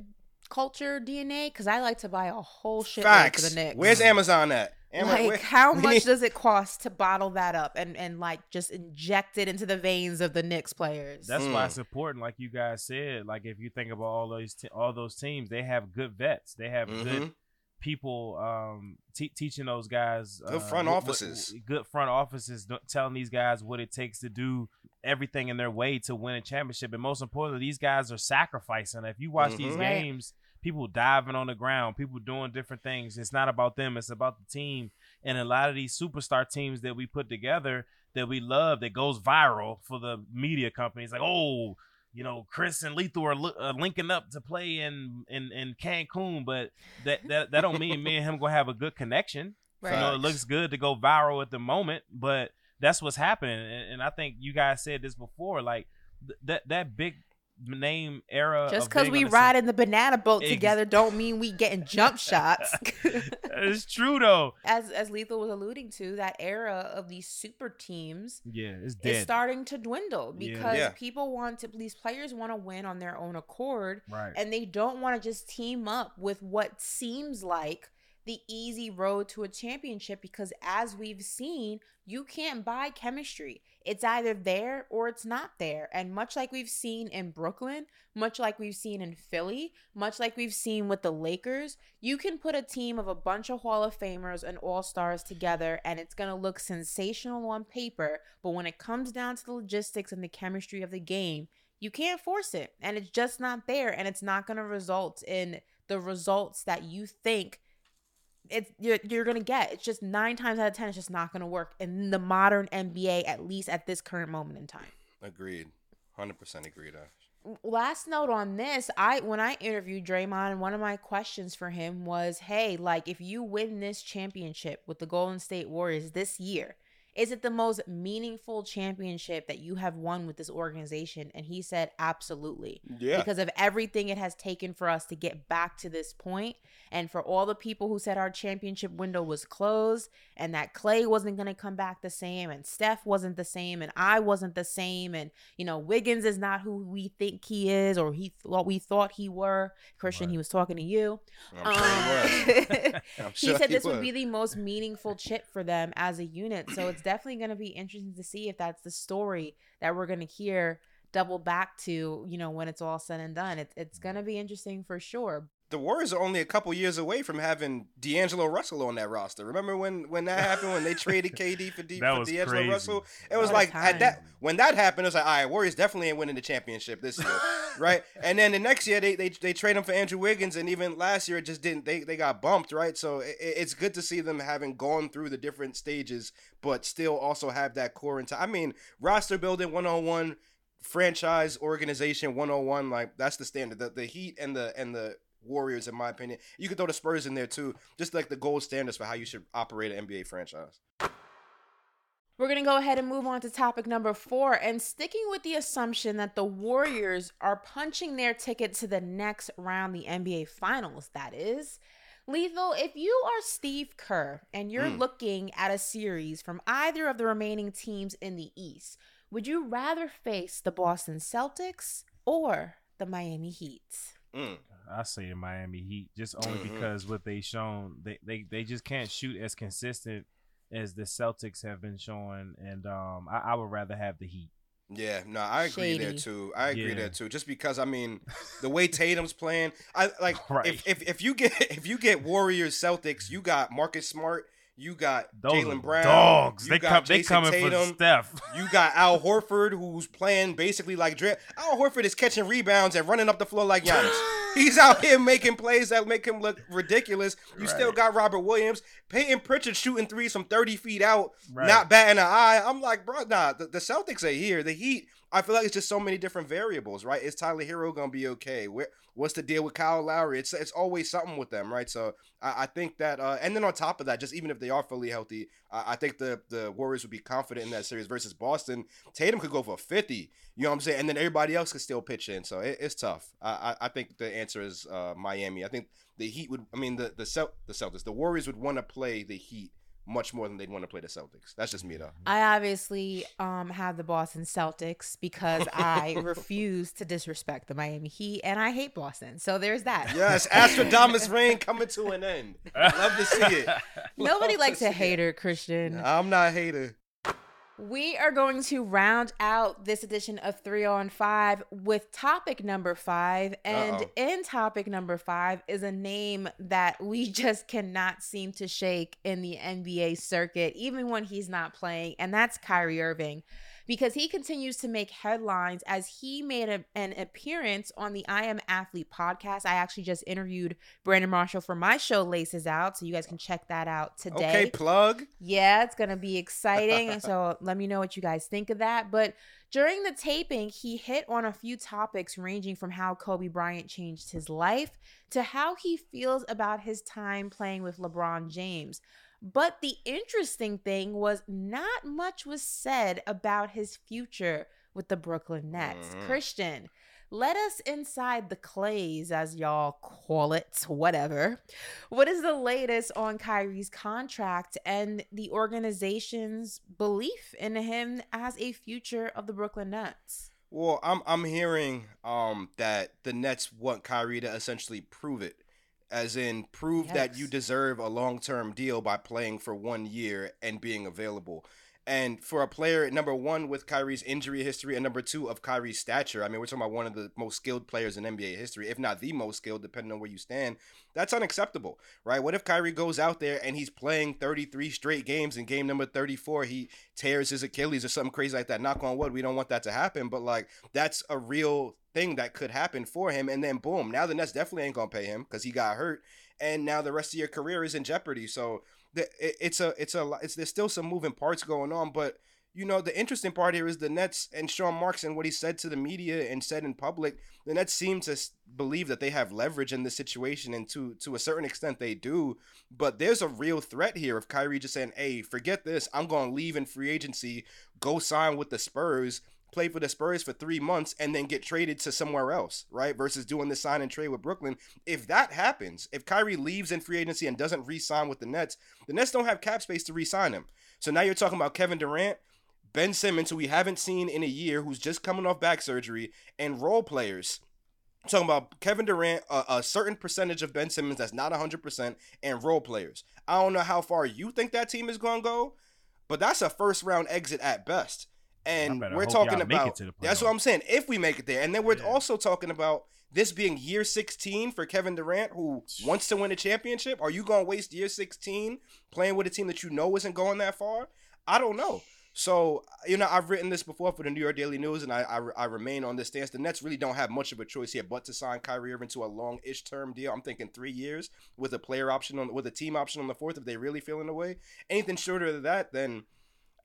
culture DNA? Because I like to buy a whole shit for the Knicks. Where's Amazon at? Am- like where- how much need- does it cost to bottle that up and and like just inject it into the veins of the Knicks players? That's why Mm. it's important, like you guys said. Like if you think about all those te- all those teams, they have good vets. They have good Mhm. people um, te- teaching those guys. Good uh, front what- what- offices. good front offices telling these guys what it takes to do everything in their way to win a championship. And most importantly, these guys are sacrificing. If you watch these Mhm. Right. games, people diving on the ground, people doing different things. It's not about them; it's about the team. And a lot of these superstar teams that we put together that we love that goes viral for the media companies, like oh. You know, Chris and Lethal are, li- uh, linking up to play in, in in Cancun, but that that, that don't mean me and him gonna have a good connection. You know, it looks good to go viral at the moment, but that's what's happening. And, and I think you guys said this before, like th- that that big name era. Just because we on the ride in the banana boat Ex- together don't mean we getting jump shots. It's true though. as as Lethal was alluding to, that era of these super teams Yeah, it's is starting to dwindle Yeah. because Yeah. people want to these players want to win on their own accord right. and they don't want to just team up with what seems like the easy road to a championship because as we've seen you can't buy chemistry it's either there or it's not there. And much like we've seen in Brooklyn much like we've seen in Philly much like we've seen with the Lakers you can put a team of a bunch of Hall of Famers and All-Stars together and it's going to look sensational on paper. But when it comes down to the logistics and the chemistry of the game you can't force it and it's just not there and it's not going to result in the results that you think it's you're, you're to get it's just nine times out of ten it's just not to work in the modern nba at least at this current moment in time Agreed. Hundred percent agreed. Ash. last note on this, I when I interviewed Draymond, one of my questions for him was, "Hey, like if you win this championship with the Golden State Warriors this year, is it the most meaningful championship that you have won with this organization?" And he said, "Absolutely." Yeah. Because of everything it has taken for us to get back to this point, and for all the people who said our championship window was closed and that Klay wasn't going to come back the same, and Steph wasn't the same, and I wasn't the same, and you know Wiggins is not who we think he is or he what we thought he were. Christian, Right. he was talking to you. I'm sure he was. Um, sure said he this would be the most meaningful chip for them as a unit. So it's definitely going to be interesting to see if that's the story that we're going to hear double back to, you know, when it's all said and done. It's it's going to be interesting for sure. The Warriors are only a couple years away from having D'Angelo Russell on that roster. Remember when when that happened when they traded KD for, D, for D'Angelo crazy. Russell? It was like at that when that happened, it was like, all right, Warriors definitely ain't winning the championship this year, right? And then the next year they they they trade him for Andrew Wiggins, and even last year it just didn't. They they got bumped, right? So it, it's good to see them having gone through the different stages, but still also have that core. Into I mean, roster building one on one franchise organization 101 like that's the standard the, the heat and the and the warriors in my opinion you could throw the spurs in there too just like the gold standards for how you should operate an nba franchise We're going to go ahead and move on to topic number 4 and sticking with the assumption that the Warriors are punching their ticket to the next round the NBA finals that is. Lethal, if you are Steve Kerr and you're Mm. looking at a series from either of the remaining teams in the East, would you rather face the Boston Celtics or the Miami Heat? Mm. I say the Miami Heat just only Mhm. because what they shown they, they they just can't shoot as consistent as the Celtics have been showing, and um I, I would rather have the Heat. Yeah, no, I agree there too. I agree Yeah. there too. Just because I mean, the way Tatum's playing, I like Right. if, if if you get if you get Warriors Celtics, you got Marcus Smart, you got Those Jaylen Brown, dogs. you They got come they Jayson coming Tatum, for Steph. You got Al Horford, who's playing basically like Dre. Al Horford is catching rebounds and running up the floor like Giannis. He's out here making plays that make him look ridiculous. You still got Robert Williams, Peyton Pritchard shooting threes from 30 feet out, Right. not batting an eye. I'm like, bro, nah, the, the Celtics are here. The Heat, I feel like it's just so many different variables, right? Is Tyler Herro gonna be okay? Where, what's the deal with Kyle Lowry? It's it's always something with them, right? So I, I think that, uh, and then on top of that, just even if they are fully healthy, I, I think the the Warriors would be confident in that series versus Boston. Tatum could go for 50, you know what I'm saying, and then everybody else could still pitch in. So it, it's tough. I, I think the answer is uh, Miami. I think the Heat would. I mean the the Cel- the Celtics, the Warriors would want to play the Heat much more than they'd want to play the Celtics. That's just me though. I obviously um have the Boston Celtics because I refuse to disrespect the Miami Heat and I hate Boston. So there's that. Yes, Astradamus reign coming to an end. Love to see it. Nobody likes a see it. hater, Christian. I'm not a hater. We are going to round out this edition of 3 on 5 with topic number 5. And Uh-oh. in topic number 5 is a name that we just cannot seem to shake in the NBA circuit, even when he's not playing. And that's Kyrie Irving. Because he continues to make headlines as he made a- an appearance on the I Am Athlete podcast. I actually just interviewed Brandon Marshall for my show Laces Out, so you guys can check that out today. Okay, plug. Yeah, it's going to be exciting. so let me know what you guys think of that. But during the taping, he hit on a few topics ranging from how Kobe Bryant changed his life to how he feels about his time playing with LeBron James. But the interesting thing was not much was said about his future with the Brooklyn Nets. Mhm. Christian, let us inside the clays, as y'all call it, whatever. What is the latest on Kyrie's contract and the organization's belief in him as a future of the Brooklyn Nets? Well, I'm I'm hearing um that the Nets want Kyrie to essentially prove it, as in prove that you deserve a long term deal by playing for one year and being available. And for a player, number one, with Kyrie's injury history, and number two, of Kyrie's stature, I mean, we're talking about one of the most skilled players in NBA history, if not the most skilled, depending on where you stand. That's unacceptable, right? What if Kyrie goes out there and he's playing 33 straight games, and game number 34, he tears his Achilles or something crazy like that? Knock on wood, we don't want that to happen, but like, that's a real thing that could happen for him. And then, boom, now the Nets definitely ain't going to pay him because he got hurt. And now the rest of your career is in jeopardy. So, it's a it's a it's there's still some moving parts going on, but you know the interesting part here is the Nets and Sean Marks and what he said to the media and said in public. The Nets seem to believe that they have leverage in this situation, and to to a certain extent they do. But there's a real threat here of Kyrie just saying, "Hey, forget this. I'm going to leave in free agency, go sign with the Spurs." Play for the Spurs for three months and then get traded to somewhere else, right? Versus doing the sign and trade with Brooklyn. If that happens, if Kyrie leaves in free agency and doesn't re-sign with the Nets, the Nets don't have cap space to re-sign him. So now you're talking about Kevin Durant, Ben Simmons, who we haven't seen in a year, who's just coming off back surgery, and role players. I'm talking about Kevin Durant, a, a certain percentage of Ben Simmons that's not 100%, and role players. I don't know how far you think that team is going to go, but that's a first round exit at best. And we're talking y'all make it about that's what I'm saying. If we make it there, and then we're Yeah. also talking about this being year 16 for Kevin Durant, who wants to win a championship. Are you going to waste year 16 playing with a team that you know isn't going that far? I don't know. So, you know, I've written this before for the New York Daily News, and I, I, I remain on this stance. The Nets really don't have much of a choice here but to sign Kyrie Irving to a long-ish term deal. I'm thinking three years with a player option on with a team option on the fourth if they really feel in the way. Anything shorter than that, then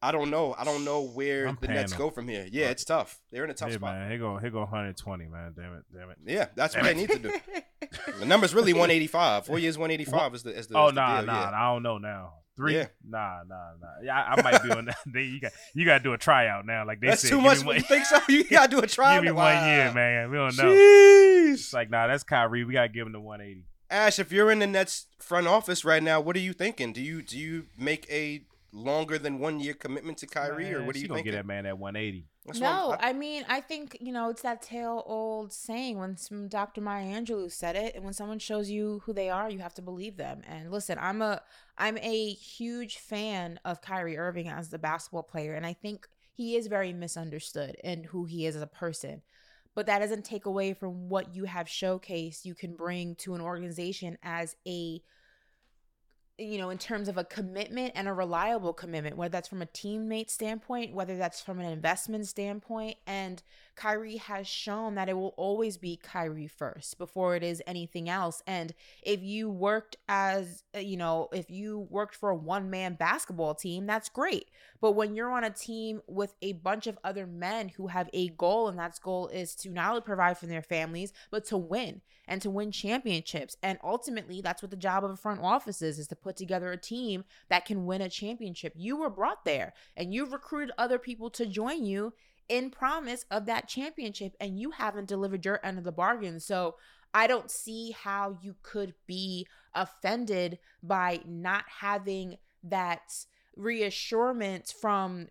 I don't know. I don't know where I'm the Nets paying go from here. Yeah, it's tough. They're in a tough Hey spot. man, here go here go 120, man. Damn it, damn it. Yeah, that's what they need to do. The number's really 185. Four years 185 is the is the, Oh is the nah, deal, nah, yeah. I don't know now. Three? Yeah. Nah, nah, nah. Yeah, I, I might be on that. You got you got to do a tryout now. Like they That's said, too much. Me You think so? You gotta do a tryout. give me Wow. one year, man. We don't know. Jeez. It's like nah, that's Kyrie. We gotta give him the 180. Ash, if you're in the Nets front office right now, what are you thinking? Do you do you make a longer than one year commitment to Kyrie, or what are she you gonna thinking? get that man at 180? That's I'm- No, I- I mean, I think, you know, it's that tale old saying when some Dr. Maya Angelou said it, and when someone shows you who they are, you have to believe them. And listen, I'm a I'm a huge fan of Kyrie Irving as the basketball player, and I think he is very misunderstood in who he is as a person. But that doesn't take away from what you have showcased you can bring to an organization as a you know, in terms of a commitment and a reliable commitment, whether that's from a teammate standpoint, whether that's from an investment standpoint. And Kyrie has shown that it will always be Kyrie first before it is anything else. And if you worked as, uh, you know, if you worked for a one man basketball team, that's great. But when you're on a team with a bunch of other men who have a goal, and that goal is to not only provide for their families, but to win and to win championships. And ultimately, that's what the job of a front office is, is to put together a team that can win a championship. You were brought there and you've recruited other people to join you in promise of that championship and you haven't delivered your end of the bargain. So I don't see how you could be offended by not having that reassurance from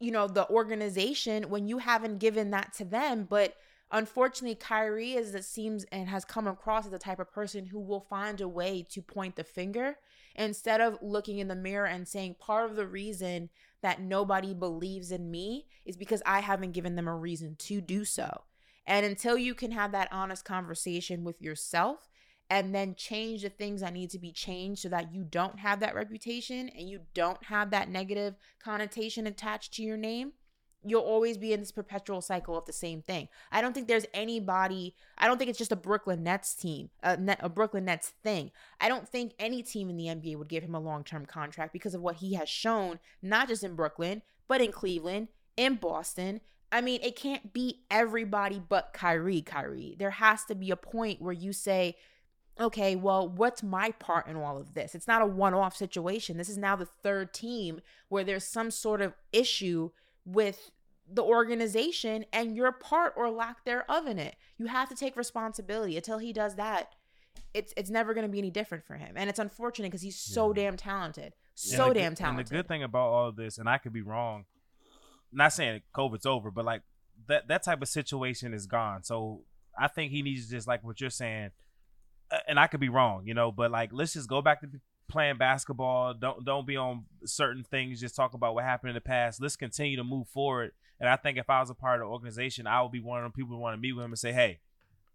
you know the organization when you haven't given that to them but unfortunately Kyrie is it seems and has come across as the type of person who will find a way to point the finger instead of looking in the mirror and saying part of the reason that nobody believes in me is because I haven't given them a reason to do so. And until you can have that honest conversation with yourself and then change the things that need to be changed so that you don't have that reputation and you don't have that negative connotation attached to your name, you'll always be in this perpetual cycle of the same thing. I don't think there's anybody, I don't think it's just a Brooklyn Nets team, a, Net, a Brooklyn Nets thing. I don't think any team in the NBA would give him a long term contract because of what he has shown, not just in Brooklyn, but in Cleveland, in Boston. I mean, it can't be everybody but Kyrie, Kyrie. There has to be a point where you say, okay, well, what's my part in all of this? It's not a one off situation. This is now the third team where there's some sort of issue with the organization and your part or lack thereof in it. You have to take responsibility. Until he does that, it's it's never going to be any different for him. And it's unfortunate because he's so Yeah. damn talented. So the damn talented. And the good thing about all of this, and I could be wrong, not saying COVID's over, but like that that type of situation is gone. So I think he needs to just like what you're saying, uh, and I could be wrong, you know, but like let's just go back to playing basketball. Don't don't be on certain things. Just talk about what happened in the past. Let's continue to move forward. And I think if I was a part of the organization, I would be one of them people who want to meet with him and say, hey.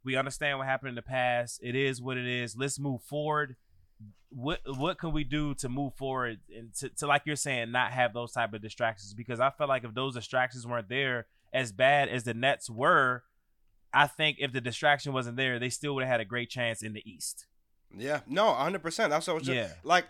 We understand what happened in the past. It is what it is. Let's move forward what what can we do to move forward and to, to like you're saying not have those type of distractions because i feel like if those distractions weren't there as bad as the nets were i think if the distraction wasn't there they still would have had a great chance in the east Yeah, no, 100. percent That's what I was just Yeah. like.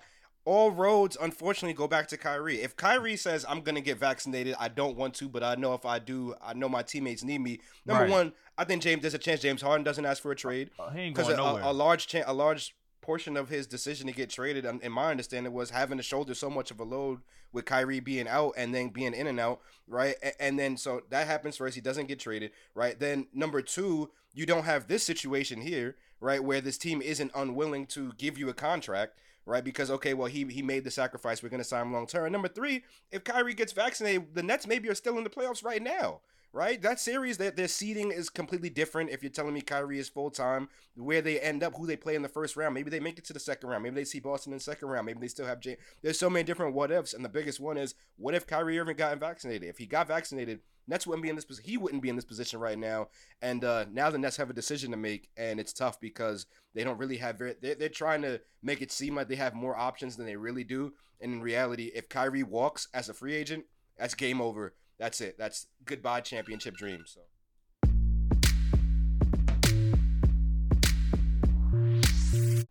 All roads, unfortunately, go back to Kyrie. If Kyrie says I'm gonna get vaccinated, I don't want to, but I know if I do, I know my teammates need me. Number Right. one, I think James there's a chance James Harden doesn't ask for a trade uh, he ain't because going a, a, a large chan a large portion of his decision to get traded, um, in my understanding, was having to shoulder so much of a load with Kyrie being out and then being in and out, right? And, then so that happens first. He doesn't get traded, right? Then number two, you don't have this situation here, right, where this team isn't unwilling to give you a contract. Right, because okay, well he he made the sacrifice. We're gonna sign him long term. Number three, if Kyrie gets vaccinated, the Nets maybe are still in the playoffs right now right? That series, that their seeding is completely different. If you're telling me Kyrie is full time, where they end up, who they play in the first round, maybe they make it to the second round, maybe they see Boston in the second round, maybe they still have James. There's so many different what ifs, and the biggest one is what if Kyrie Irving got vaccinated? If he got vaccinated, Nets wouldn't be in this. He wouldn't be in this position right now. And uh, now the Nets have a decision to make, and it's tough because they don't really have. Very, they're, they're trying to make it seem like they have more options than they really do. And in reality, if Kyrie walks as a free agent, that's game over. That's it. That's goodbye championship dreams. So.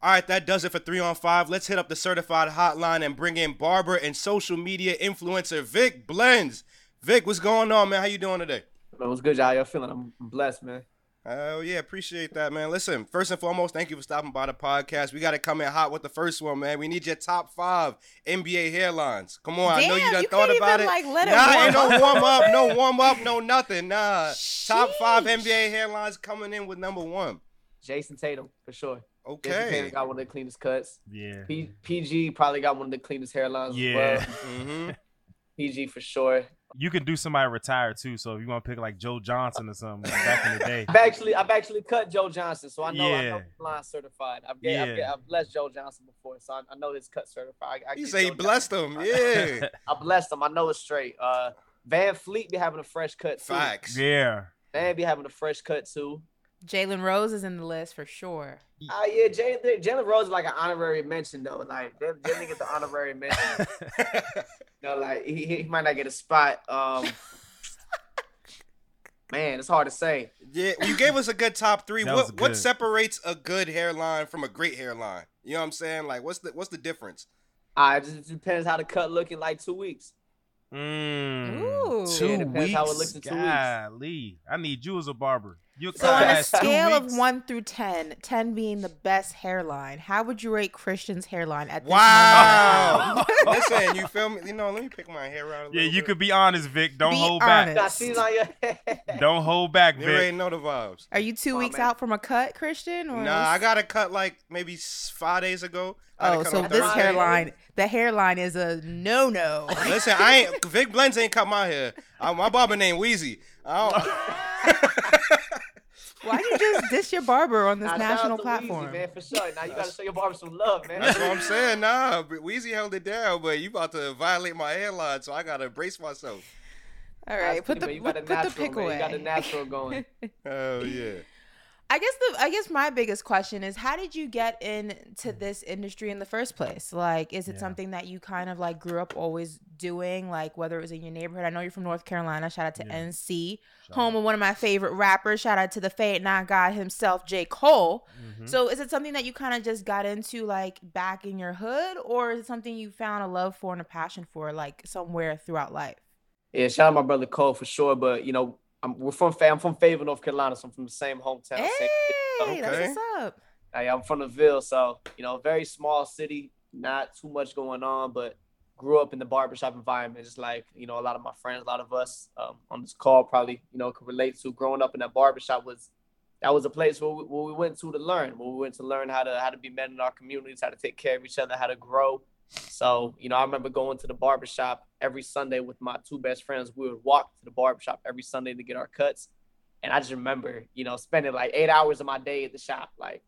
All right, that does it for three on five. Let's hit up the certified hotline and bring in barber and social media influencer Vic Blends. Vic, what's going on, man? How you doing today? Man, what's good, y'all? Y'all feeling? I'm blessed, man. Oh yeah, appreciate that, man. Listen, first and foremost, thank you for stopping by the podcast. We got to come in hot with the first one, man. We need your top five NBA hairlines. Come on, I know you Damn, done you thought can't about even, it. like, let it nah, ain't no warm warm up, no warm up, no nothing. Nah, top five NBA hairlines coming in with number one. Jayson Tatum for sure. Jayson Okay. Tatum got one of the cleanest cuts. yeah P- PG probably got one of the cleanest hairlines Yeah. as well. hmm PG for sure. You can do somebody retired too so if you want to pick like joe johnson or something like back in the day I've actually I've actually cut Joe Johnson, so I know I know Yeah. he's line certified. I've, get, I've, Yeah. get, I've blessed Joe Johnson before, so I, I know his cut certified. I, I He get say he blessed Johnson. him. Yeah. I blessed him. I know it's straight. Uh, VanVleet be having a fresh cut too. Facts. yeah Van be having a fresh cut too. Jalen Rose is in the list for sure. Ah, yeah, Jalen Jalen Rose is like an honorary mention though. Like they, they didn't get the honorary mention. no, like he, he might not get a spot. Um, man, it's hard to say. Yeah, you gave us a good top three. That was What what separates a good hairline from a great hairline? You know what I'm saying? Like, what's the what's the difference? Uh, it just depends how the cut look in like two weeks. Mm, Ooh. two Yeah, it depends weeks how it looks in two weeks. I need you as a barber you So on a scale of one through 10, 10 being the best hairline, how would you rate Christian's hairline at this Wow. moment? Listen, you feel me? You know, let me pick my hair out a little yeah you bit. could be honest vic don't Be hold honest. Got back on your don't hold back Vic. You already vic know the vibes. Are you two weeks man. out from a cut, Christian? Or Nah, I got a cut like maybe five days ago. Oh, cut so this Thursday. hairline, the hairline is a no no. Listen, I ain't Vic Blends ain't cut my hair. Uh, my barber named Wheezy. I don't, Why'd you just dish your barber on this Nah, shout out national to Weezy, platform? man, for sure. Now you gotta show your barber some love, man. that's what I'm saying. Nah, but Wheezy held it down, but you about to violate my hairline, so I gotta brace myself. All right, That's put cool, the you put, got a put the natural, pick man. away. You got the natural going. Oh yeah. I guess the I guess my biggest question is how did you get into this industry in the first place? Like, is it Yeah. something that you kind of like grew up always doing? Like, whether it was in your neighborhood. I know you're from North Carolina. Shout out to Yeah. NC, Shout home of one of my favorite rappers. Shout out to the Fate Not God himself, J Cole. Mhm. So, is it something that you kind of just got into like back in your hood, or is it something you found a love for and a passion for like somewhere throughout life? Yeah, shout out my brother Cole for sure. But you know, I'm we're from Fa- I'm from Fayetteville, North Carolina, so I'm from the same hometown. Hey, same Okay. that's what's up. I, I'm from the Ville, so you know, very small city, not too much going on, but grew up in the barbershop environment. Just like you know, a lot of my friends, a lot of us um, on this call probably you know could relate to. Growing up in that barbershop was that was a place where we, where we went to to learn. Where we went to learn how to how to be men in our communities, how to take care of each other, how to grow. So you know, I remember going to the barbershop every Sunday with my two best friends. We would walk to the barbershop every Sunday to get our cuts. And I just remember, you know, spending like eight hours of my day at the shop, like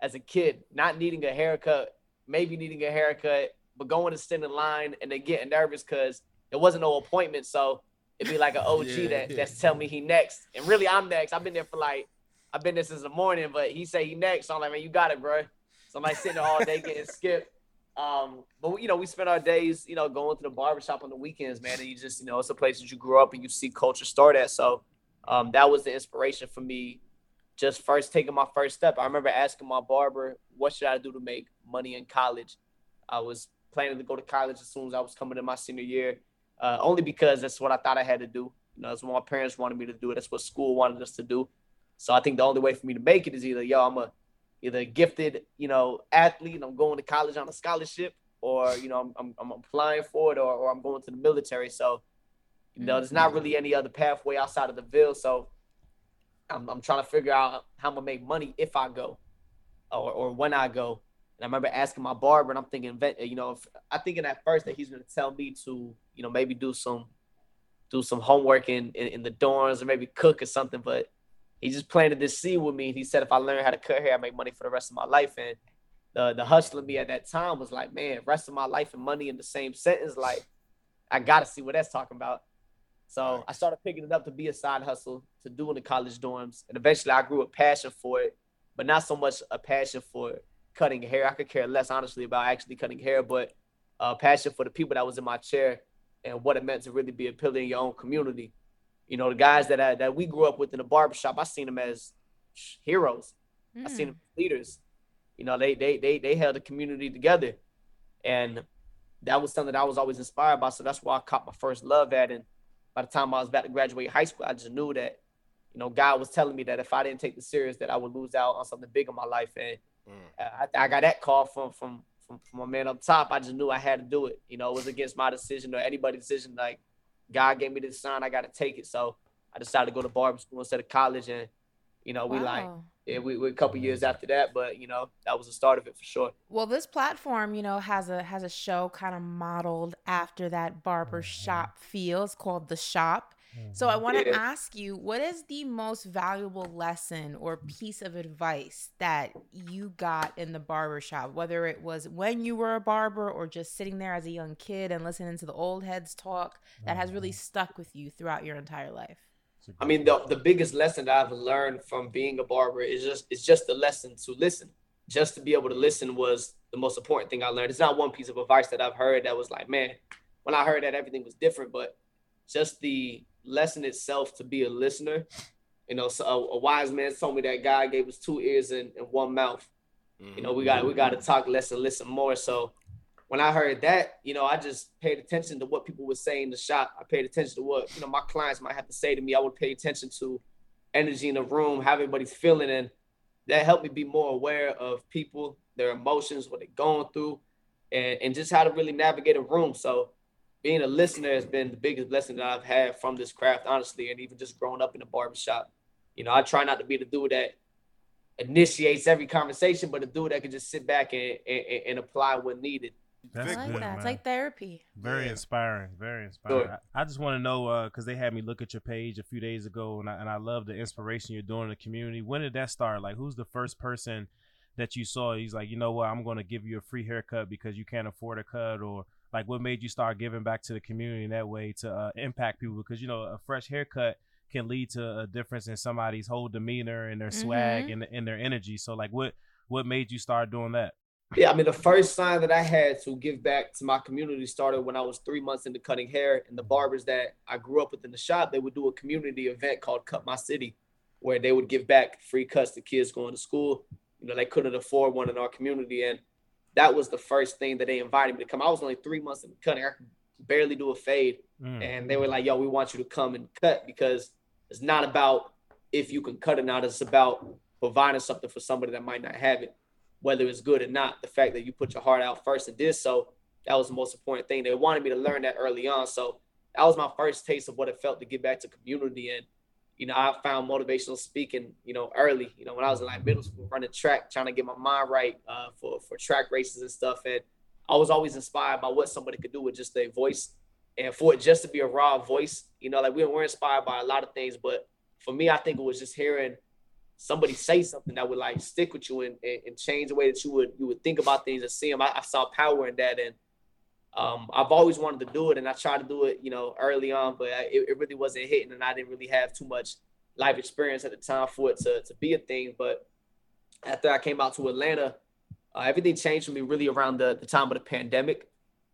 as a kid, not needing a haircut, maybe needing a haircut, but going to stand in line and then getting nervous because there wasn't no appointment. So it'd be like an OG Yeah, that yeah. that's telling me he next. And really I'm next. I've been there for like I've been there since the morning, but he say he next. So I'm like, man, you got it, bro. So I'm like sitting there all day getting skipped. Um, but you know, we spend our days, you know, going to the barbershop on the weekends, man. And you just, you know, it's a place that you grew up and you see culture start at. So um, that was the inspiration for me just first taking my first step. I remember asking my barber, what should I do to make money in college? I was planning to go to college as soon as I was coming in my senior year, uh, only because that's what I thought I had to do. You know, that's what my parents wanted me to do. That's what school wanted us to do. So I think the only way for me to make it is either, yo, I'm a either a gifted, you know, athlete and I'm going to college on a scholarship, or you know, I'm I'm, I'm applying for it, or, or I'm going to the military. So, you know, there's not really mm-hmm. any other pathway outside of the Ville. So I'm, I'm trying to figure out how I'm gonna make money if I go, or or when I go. And I remember asking my barber, and I'm thinking, you know, if, I'm thinking at first that he's gonna tell me to, you know, maybe do some, do some homework in in, in the dorms or maybe cook or something. But he just planted this seed with me. He said if I learn how to cut hair, I make money for the rest of my life. And the the hustler me at that time was like, man, rest of my life and money in the same sentence. Like, I gotta see what that's talking about. So I started picking it up to be a side hustle to do in the college dorms, and eventually I grew a passion for it, but not so much a passion for cutting hair. I could care less honestly about actually cutting hair, but a passion for the people that was in my chair and what it meant to really be a pillar in your own community. You know, the guys that I, that we grew up with in the barbershop, I seen them as heroes. I seen them as leaders. You know, they they they they held the community together, and that was something that I was always inspired by. So that's why I caught my first love at. And by the time I was about to graduate high school, I just knew that, you know, God was telling me that if I didn't take this serious, that I would lose out on something big in my life. And Mm. I, I got that call from from from, from my man up top. I just knew I had to do it. You know, it was against my decision or anybody's decision. Like God gave me this sign, I got to take it. So I decided to go to barber school instead of college, and you know, we like Wow. yeah, we, we a couple years after that, but you know, that was the start of it for sure. Well, this platform, you know, has a has a show kind of modeled after that barber shop feel. It's called The Shop. So I want to Yeah. ask you, what is the most valuable lesson or piece of advice that you got in the barber shop, whether it was when you were a barber or just sitting there as a young kid and listening to the old heads talk that has really stuck with you throughout your entire life? I mean, the the biggest lesson that I've learned from being a barber is just it's just the lesson to listen. Just to be able to listen was the most important thing I learned. It's not one piece of advice that I've heard that was like, man, when I heard that everything was different, but just the lesson itself to be a listener. You know, so a, a wise man told me that God gave us two ears and, and one mouth. You know, we got we got to talk less and listen more. So when I heard that, you know, I just paid attention to what people were saying in the shop. I paid attention to what you know my clients might have to say to me. I would pay attention to energy in the room, how everybody's feeling, and that helped me be more aware of people, their emotions, what they're going through, and and just how to really navigate a room. So being a listener has been the biggest blessing that I've had from this craft, honestly, and even just growing up in the barbershop. You know, I try not to be the dude that initiates every conversation, but a dude that can just sit back and, and, and apply when needed. That's I like good, that. man. It's like therapy. Very Yeah. inspiring. Very inspiring. Sure. I, I just want to know uh, because they had me look at your page a few days ago, and I, and I love the inspiration you're doing in the community. When did that start? Like, who's the first person that you saw? He's like, you know what? I'm going to give you a free haircut because you can't afford a cut, or like, what made you start giving back to the community in that way to uh, impact people? Because you know, a fresh haircut can lead to a difference in somebody's whole demeanor and their swag Mhm. and, and their energy. So, like, what what made you start doing that? Yeah, I mean, the first sign that I had to give back to my community started when I was three months into cutting hair. And the barbers that I grew up with in the shop, they would do a community event called Cut My City, where they would give back free cuts to kids going to school. You know, they couldn't afford one in our community. And that was the first thing that they invited me to come. I was only three months into cutting. I could barely do a fade. Mm. And they were like, yo, we want you to come and cut because it's not about if you can cut it not. It's about providing something for somebody that might not have it. whether it's good or not. The fact that you put your heart out first and did so, that was the most important thing. They wanted me to learn that early on. So that was my first taste of what it felt to get back to community. And, you know, I found motivational speaking, you know, early, you know, when I was in like middle school, running track, trying to get my mind right uh, for, for track races and stuff. And I was always inspired by what somebody could do with just their voice. And for it just to be a raw voice, you know, like we were inspired by a lot of things, but for me, I think it was just hearing somebody say something that would like stick with you and, and, and change the way that you would you would think about things and see them. I, I saw power in that, and um, I've always wanted to do it, and I tried to do it, you know, early on, but I, it, it really wasn't hitting, and I didn't really have too much life experience at the time for it to, to be a thing. But after I came out to Atlanta, uh, everything changed for me really around the, the time of the pandemic,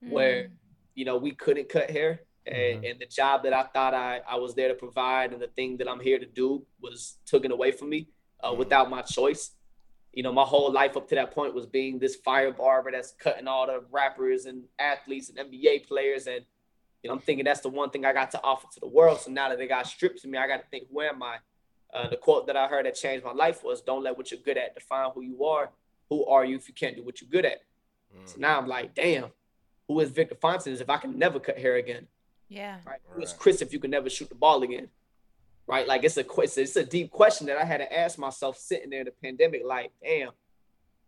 mm. where you know we couldn't cut hair and, mm-hmm. and the job that I thought I, I was there to provide and the thing that I'm here to do was taken away from me uh, mm-hmm. without my choice. You know, my whole life up to that point was being this fire barber that's cutting all the rappers and athletes and NBA players. And, you know, I'm thinking that's the one thing I got to offer to the world. So now that they got stripped of me, I got to think, who am I? Uh, the quote that I heard that changed my life was, don't let what you're good at define who you are. Who are you if you can't do what you're good at? Mm-hmm. So now I'm like, damn, who is Victor Fontaine if I can never cut hair again? Yeah. Right. Who is Chris if you can never shoot the ball again? Right. Like it's a question. It's a deep question that I had to ask myself sitting there in the pandemic. Like, damn,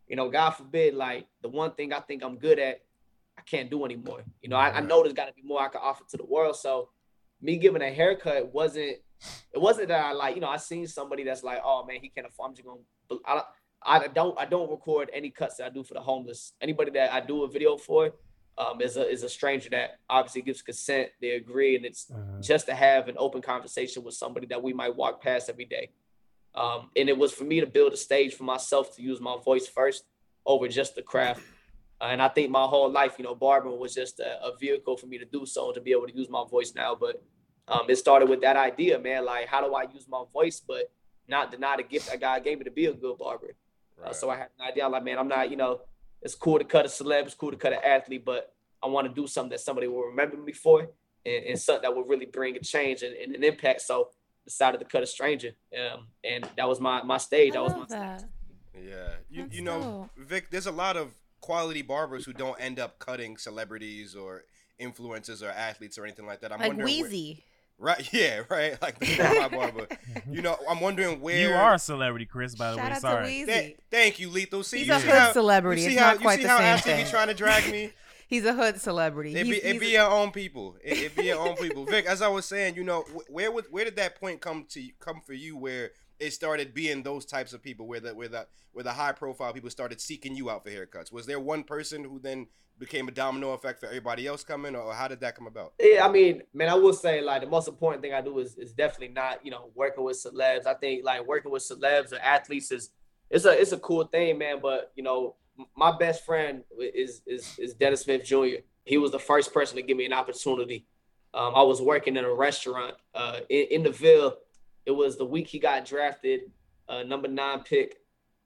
you know, God forbid, like the one thing I think I'm good at, I can't do anymore. You know, I, I know there's got to be more I can offer to the world. So, me giving a haircut wasn't. It wasn't that I like. You know, I seen somebody that's like, oh man, he can't afford. I'm just gonna. I, I don't. I don't record any cuts that I do for the homeless. Anybody that I do a video for, um, is a is a stranger that obviously gives consent, they agree, and it's uh-huh. just to have an open conversation with somebody that we might walk past every day. Um, and it was for me to build a stage for myself to use my voice first over just the craft. Uh, and I think my whole life, you know, barbering was just a, a, vehicle for me to do so and to be able to use my voice now. But um, it started with that idea, man. Like, how do I use my voice, but not deny the gift that God gave me to be a good barber? Right. Uh, so I had an idea, like, man, I'm not, you know, it's cool to cut a celeb, it's cool to cut an athlete, but I want to do something that somebody will remember me for and, and something that will really bring a change and, and, an impact. So decided to cut a stranger. Um, and that was my my stage. I that was my that. stage. Yeah. You you know, Vic, there's a lot of quality barbers who don't end up cutting celebrities or influencers or athletes or anything like that. I'm like Weezy. Where, Right, yeah, right. Like my barber. You know, I'm wondering where you are a celebrity, Chris. By the Shout way, out sorry. Th- thank you, Lethal. See, he's you a see hood how, celebrity. You see it's how, not quite you see the how same Ashley thing. be trying to drag me? he's a hood celebrity. It be, it be your own people. It, it be your own people. Vic, as I was saying, you know, where would where did that point come to come for you where it started being those types of people where the where the where the high profile people started seeking you out for haircuts? Was there one person who then became a domino effect for everybody else coming, or how did that come about? Yeah, I mean, man, I will say like the most important thing I do is is definitely not you know working with celebs. I think like working with celebs or athletes is it's a it's a cool thing, man. But you know, my best friend is is is Dennis Smith Jr. He was the first person to give me an opportunity. Um, I was working in a restaurant uh, in, in the Ville. It was the week he got drafted, uh, number nine pick,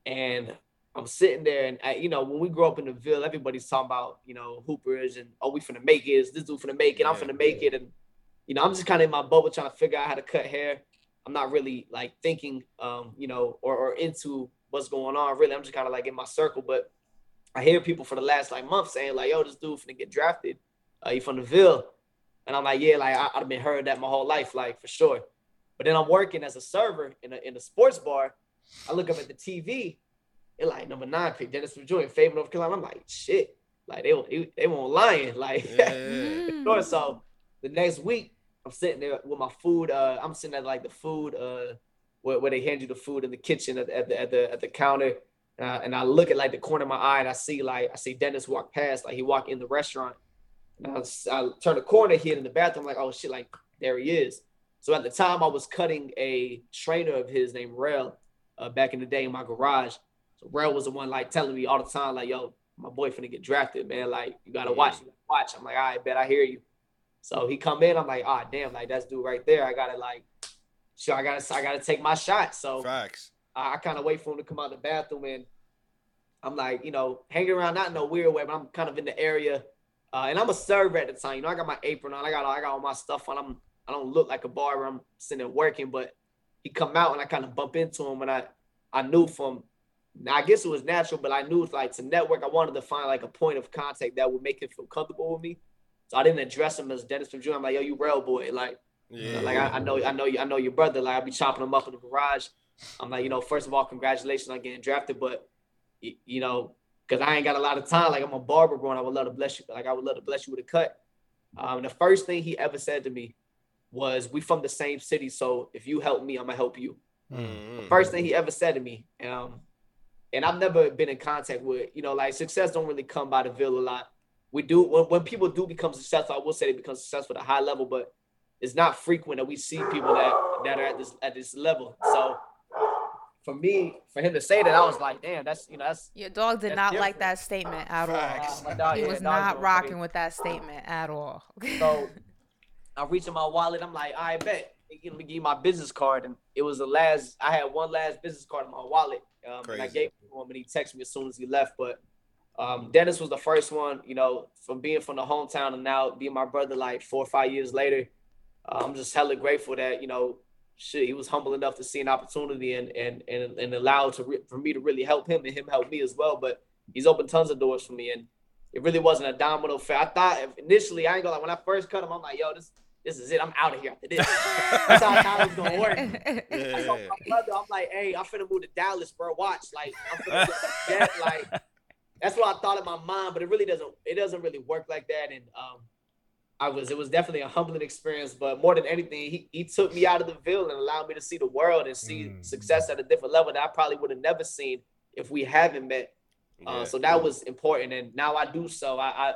and I'm sitting there, and I, you know, when we grow up in the Ville, everybody's talking about you know hoopers and oh, we finna make it. Is this dude finna make it? I'm finna make it, and you know, I'm just kind of in my bubble trying to figure out how to cut hair. I'm not really like thinking, um, you know, or, or into what's going on. Really, I'm just kind of like in my circle. But I hear people for the last like month saying like, "Yo, this dude finna get drafted. Uh, he from the Ville," and I'm like, "Yeah, like I, I've been heard that my whole life, like for sure." But then I'm working as a server in a in a sports bar. I look up at the TV it like number nine pick Dennis Jr. Fayetteville, North Carolina. I'm like, shit. Like they they won't lying. Like yeah. so the next week I'm sitting there with my food. Uh, I'm sitting at like the food uh where, where they hand you the food in the kitchen at, at the at the at the counter. Uh, and I look at like the corner of my eye and I see like I see Dennis walk past, like he walk in the restaurant. And I, I turn the corner, here in the bathroom, like, oh shit, like there he is. So at the time I was cutting a trainer of his named Rel uh, back in the day in my garage. So Rel was the one like telling me all the time, like, yo, my boy finna get drafted, man. Like, you gotta watch, you gotta watch. I'm like, all right, bet I hear you. So he come in, I'm like, ah, oh, damn, like that's dude right there. I gotta like, sure, I gotta, I gotta take my shot. So facts. I, I kind of wait for him to come out the bathroom, and I'm like, you know, hanging around, not in a weird way, but I'm kind of in the area, uh, and I'm a server at the time. You know, I got my apron on, I got, I got all my stuff on. I'm, I don't look like a barber. I'm sitting there working, but he come out and I kind of bump into him, and I, I knew from I guess it was natural, but I knew it's like to network, I wanted to find like a point of contact that would make him feel comfortable with me. So I didn't address him as Dennis from Jr. I'm like, yo, you Rel boy, like, Yeah. like I, I know, I know, you, I know your brother. Like I'll be chopping him up in the garage. I'm like, you know, first of all, congratulations on getting drafted, but y- you know, because I ain't got a lot of time. Like I'm a barber, bro, and I would love to bless you. Like I would love to bless you with a cut. Um, the first thing he ever said to me was, "We from the same city, so if you help me, I'm gonna help you." Mhm. First thing he ever said to me, um, and I've never been in contact with, you know, like success don't really come by the Ville a lot. We do when, when people do become successful, I will say they become successful at a high level, but it's not frequent that we see people that that are at this at this level. So for me, for him to say that, I was like, damn, that's you know, that's Your dog did That's not like that statement at all. Facts. uh, my dog, He yeah, was not rocking crazy. with that statement at all. So I reach in my wallet. I'm like, I bet. Let me my business card. And it was the last, I had one last business card in my wallet. Um, and I gave it to him and he texted me as soon as he left. But um, Dennis was the first one, you know, from being from the hometown and now being my brother like four or five years later. Uh, I'm just hella grateful that, you know, shit, he was humble enough to see an opportunity and and and, and allowed to re- for me to really help him and him help me as well. But he's opened tons of doors for me. And it really wasn't a domino effect. I thought initially, I ain't gonna like when I first cut him, I'm like, yo, this this is it. I'm out of here after this. That's how I thought it was gonna work. I Yeah. told my brother, I'm like, hey, I'm finna move to Dallas, bro. Watch, like, I'm finna get that, like, that's what I thought in my mind, but it really doesn't. It doesn't really work like that. And um, I was, it was definitely a humbling experience. But more than anything, he he took me out of the Ville and allowed me to see the world and see Mm. success at a different level that I probably would have never seen if we haven't met. Uh, Yeah. so that was important, and now I do so. I, I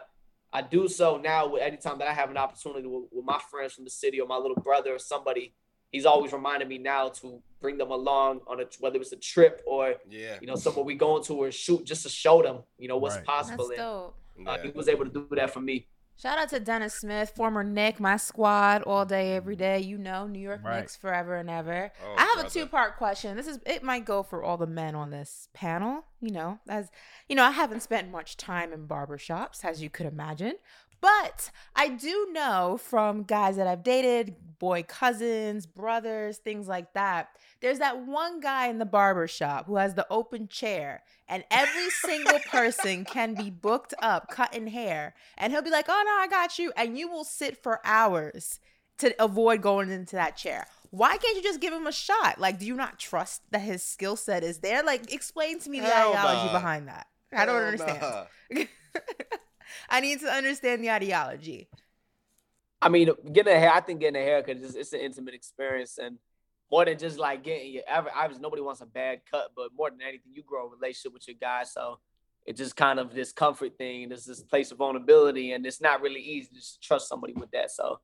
I do so now. With anytime that I have an opportunity with, with my friends from the city or my little brother or somebody, he's always reminding me now to bring them along on a whether it's a trip or yeah. you know somewhere we going to or shoot just to show them you know what's Right. possible. That's And dope. uh, yeah. he was able to do that for me. Shout out to Dennis Smith, former Knick, my squad, all day, every day. You know, New York Right. Knicks forever and ever. Oh, I have a two part question. This is it might go for all the men on this panel. You know, as you know, I haven't spent much time in barbershops, as you could imagine. But I do know from guys that I've dated, boy cousins, brothers, things like that. There's that one guy in the barber shop who has the open chair, and every single person can be booked up cutting hair, and he'll be like, "Oh no, I got you," and you will sit for hours to avoid going into that chair. Why can't you just give him a shot? Like, do you not trust that his skill set is there? Like, explain to me the Hell ideology nah. behind that. I don't Hell understand. nah. I need to understand the ideology. I mean, getting a hair, I think getting a haircut is it's an intimate experience and more than just like getting your ever obviously nobody wants a bad cut, but more than anything, you grow a relationship with your guy. So it's just kind of this comfort thing. There's this place of vulnerability, and it's not really easy to trust somebody with that. So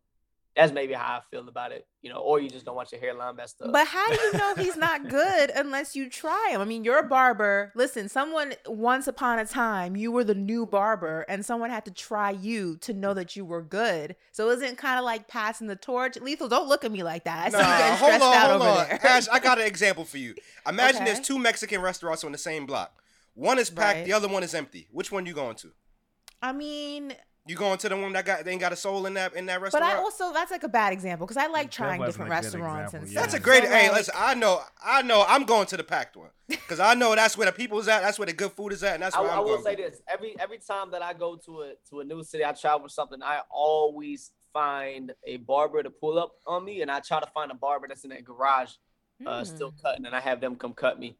that's maybe how I feel about it, you know, or you just don't want your hairline messed up. But how do you know he's not good unless you try him? I mean, you're a barber. Listen, someone once upon a time you were the new barber, and someone had to try you to know that you were good. So isn't kind of like passing the torch? Lethal, don't look at me like that. I see you Nah, getting hold on, out hold over on. there. Ash, I got an example for you. Imagine Okay. there's two Mexican restaurants on the same block. One is packed, Right. the other one is empty. Which one you going to? I mean, You going to the one that got they ain't got a soul in that in that restaurant? but? I also that's like a bad example because I like trying different restaurants example, and yeah. stuff. That's a great. So, hey, like, listen. I know. I know. I'm going to the packed one because I know that's where the people's at. That's where the good food is at, and that's I, where I am going. I'm will going. say this: every every time that I go to a to a new city, I travel with something. I always find a barber to pull up on me, and I try to find a barber that's in that garage, uh, still mm. cutting, and I have them come cut me.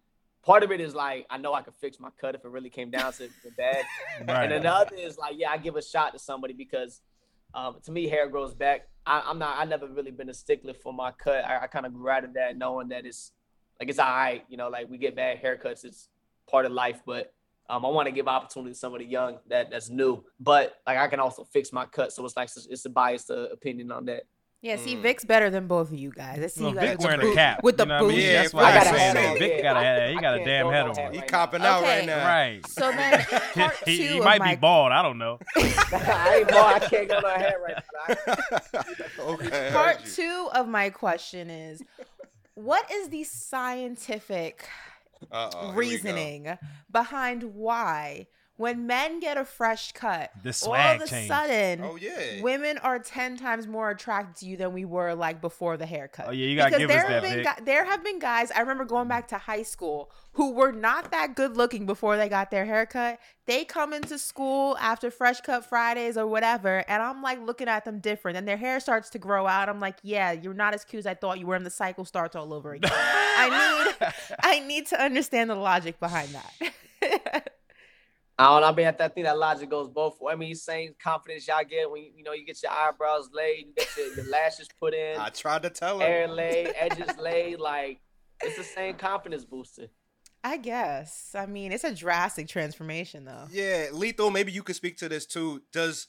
Part of it is like I know I could fix my cut if it really came down to the bad, Right. and then the other is like yeah, I give a shot to somebody because um, to me hair grows back. I, I'm not. I never really been a stickler for my cut. I, I kind of grew out of that, knowing that it's like it's all right. You know, like we get bad haircuts. It's part of life, but um, I want to give opportunity to somebody young that that's new. But like I can also fix my cut, so it's like it's a biased uh, opinion on that. Yeah, see, Mm. Vic's better than both of you guys. I see Well, you guys Vic wearing a cap with the you know what I mean? boots. Yeah, That's why I'm I got a saying that. on, Vic got a I- he got a damn head on. hat He copping now. out right now. Right. So then, part two he, he of might my be bald. I don't know. I ain't more. I can't go no hat right now. okay. Part two of my question is what is the scientific Uh-oh, here we go. reasoning behind why when men get a fresh cut, The all of a changed. sudden, Oh yeah. women are 10 times more attracted to you than we were like before the haircut. Oh, yeah, you gotta because give us there that, have been Vic. gu- there have been guys I remember going back to high school who were not that good looking before they got their haircut. They come into school after fresh cut Fridays or whatever and I'm like looking at them different and their hair starts to grow out. I'm like, "Yeah, you're not as cute as I thought you were and the cycle starts all over again." I need I need to understand the logic behind that. I don't know. I mean, I think that logic goes both. I mean, same confidence y'all get when you know you get your eyebrows laid, you get your, your lashes put in, I tried to tell hair her. laid, edges laid. Like it's the same confidence booster. I guess. I mean, it's a drastic transformation though. Yeah, lethal. Maybe you could speak to this too. Does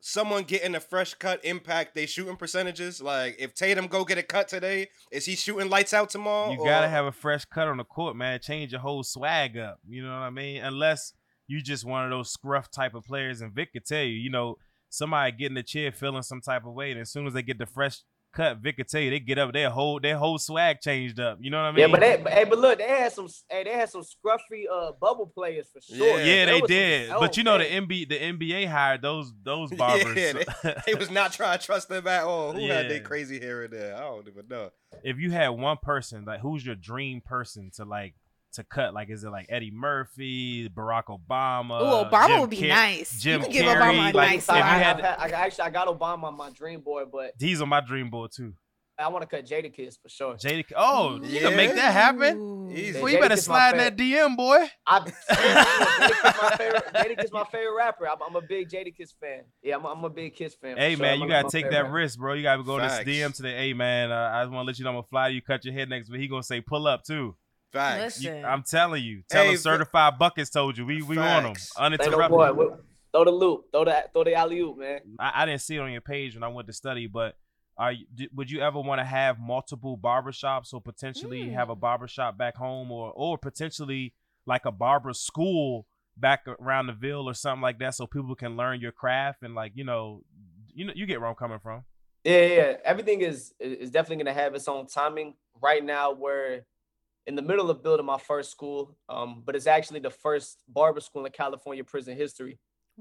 someone getting a fresh cut impact they shooting percentages? Like, if Tatum go get a cut today, is he shooting lights out tomorrow? You gotta have a fresh cut on the court, man. Change your whole swag up. You know what I mean? Unless you just one of those scruff type of players, and Vic could tell you, you know, somebody getting the chair feeling some type of way, and as soon as they get the fresh cut, Vic could tell you they get up, their whole their whole swag changed up. You know what I mean? yeah, but they, but, hey, but look, they had some, hey, they had some scruffy uh bubble players for sure. Yeah. yeah, they was some- did. oh, but you know, the. NBA the NBA hired those those barbers. Yeah, He was not trying to trust them at all. Who had their Yeah. crazy hair in there? I don't even know. if you had one person, like who's your dream person to like to cut? Like, is it like Eddie Murphy, Barack Obama? Ooh, Obama Jim would be Car- nice. Jim you could give Carrey, Obama a like, nice I, if you had- I, I, actually I got Obama on my dream board, but He's on my dream board too. I want to cut Jadakiss for sure. Jada. Oh, you can make that happen. Ooh. Easy. Well, you better Jadakiss slide in that DM, boy. I, Jadakiss my favorite. Jadakiss my favorite rapper. I'm, I'm a big Jadakiss fan. Yeah, I'm, I'm a big Kiss fan. Hey sure. man, I'm you gotta take that rappers. risk, bro. You gotta go to Facts. DM today. Hey man, uh, I just want to let you know I'm gonna fly you, cut your head next, but he gonna say pull up too. Facts. You- Listen. I'm telling you. Tell Hey, him fa- certified buckets told you. We we on them Facts. Say no uninterrupted. boy. Wh- Throw the loop. Throw the throw the alley oop, man. I, I didn't see it on your page when I went to study, but are you, d- would you ever want to have multiple barbershops or potentially hmm. have a barbershop back home or or potentially like a barber school back around the ville or something like that so people can learn your craft and like you know you know you get where I'm coming from. Yeah, yeah, yeah. Everything is is definitely gonna have its own timing. Right now, we're in the middle of building my first school, um, but it's actually the first barber school in California prison history.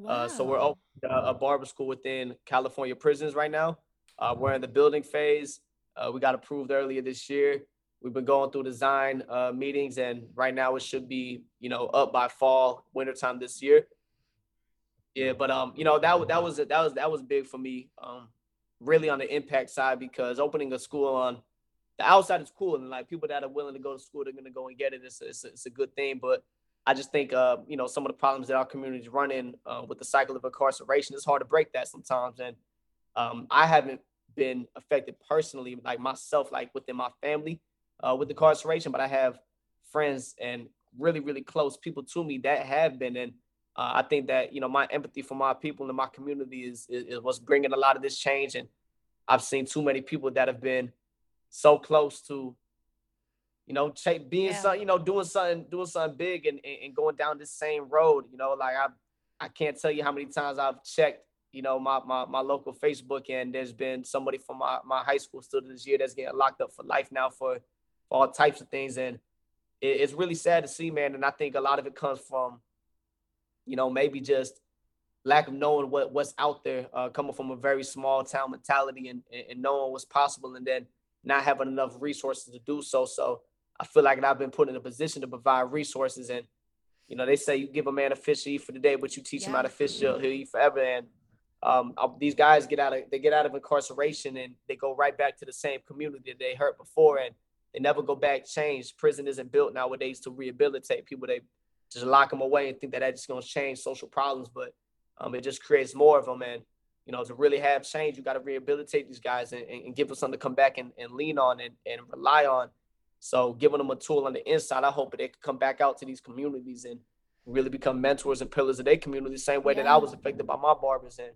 Uh, so we're opening a, a barber school within California prisons right now. Uh, we're in the building phase. Uh, we got approved earlier this year. We've been going through design uh, meetings, and right now it should be, you know, up by fall, wintertime this year. Yeah, but um, you know, that that was that was that was big for me. Um, really on the impact side because opening a school on the outside is cool and like people that are willing to go to school, they're gonna go and get it. It's a, it's a, it's a good thing, but I just think, uh, you know, some of the problems that our communities run in uh, with the cycle of incarceration, it's hard to break that sometimes. And um, I haven't been affected personally, like myself, like within my family uh, with incarceration, but I have friends and really, really close people to me that have been. And uh, I think that, you know, my empathy for my people and my community is, is, is what's bringing a lot of this change. And I've seen too many people that have been so close to you know, being Yeah. some, you know, doing something, doing something big and, and, going down this same road. You know, like I, I can't tell you how many times I've checked, you know, my my, my local Facebook, and there's been somebody from my, my high school student this year that's getting locked up for life now for, for all types of things, and it, it's really sad to see, man. And I think a lot of it comes from, you know, maybe just lack of knowing what what's out there, uh, coming from a very small town mentality and and knowing what's possible, and then not having enough resources to do so. So I feel like I've been put in a position to provide resources. And, you know, they say you give a man a fish to eat for the day, but you teach him how to fish, he'll, he'll eat forever. And um, these guys get out of, they get out of incarceration and they go right back to the same community that they hurt before. And they never go back changed. Prison isn't built nowadays to rehabilitate people. They just lock them away and think that that's just going to change social problems. But um, it just creates more of them. And, you know, to really have change, you got to rehabilitate these guys and, and, give them something to come back and, and lean on and, and rely on. So giving them a tool on the inside, I hope that they can come back out to these communities and really become mentors and pillars of their community, the same way that I was affected by my barbers. And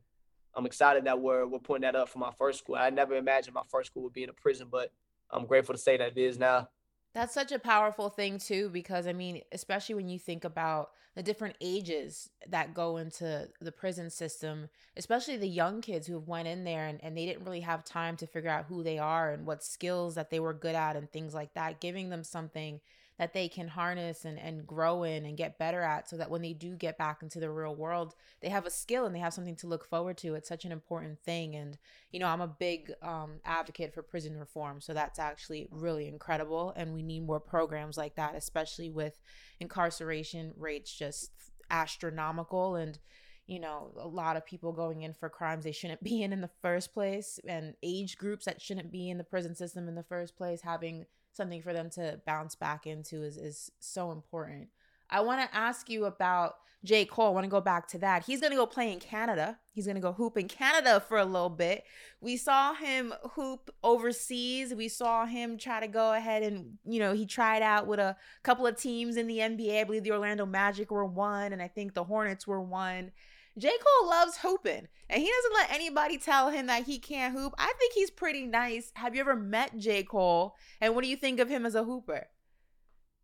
I'm excited that we're we're putting that up for my first school. I never imagined my first school would be in a prison, but I'm grateful to say that it is now. That's such a powerful thing too, because I mean, especially when you think about the different ages that go into the prison system, especially the young kids who have went in there and, and they didn't really have time to figure out who they are and what skills that they were good at and things like that, giving them something that they can harness and, and grow in and get better at so that when they do get back into the real world they have a skill and they have something to look forward to. It's such an important thing. And you know i'm a big um, advocate for prison reform. So that's actually really incredible. And we need more programs like that especially with incarceration rates just astronomical and you know a lot of people going in for crimes they shouldn't be in in the first place and age groups that shouldn't be in the prison system in the first place having something for them to bounce back into is is so important. I want to ask you about J. Cole. I want to go back to that. He's going to go play in Canada. He's going to go hoop in Canada for a little bit. We saw him hoop overseas. We saw him try to go ahead and, you know, he tried out with a couple of teams in the NBA. I believe the Orlando Magic were one, and I think the Hornets were one. J. Cole loves hooping, and he doesn't let anybody tell him that he can't hoop. I think he's pretty nice. Have you ever met J. Cole? And what do you think of him as a hooper?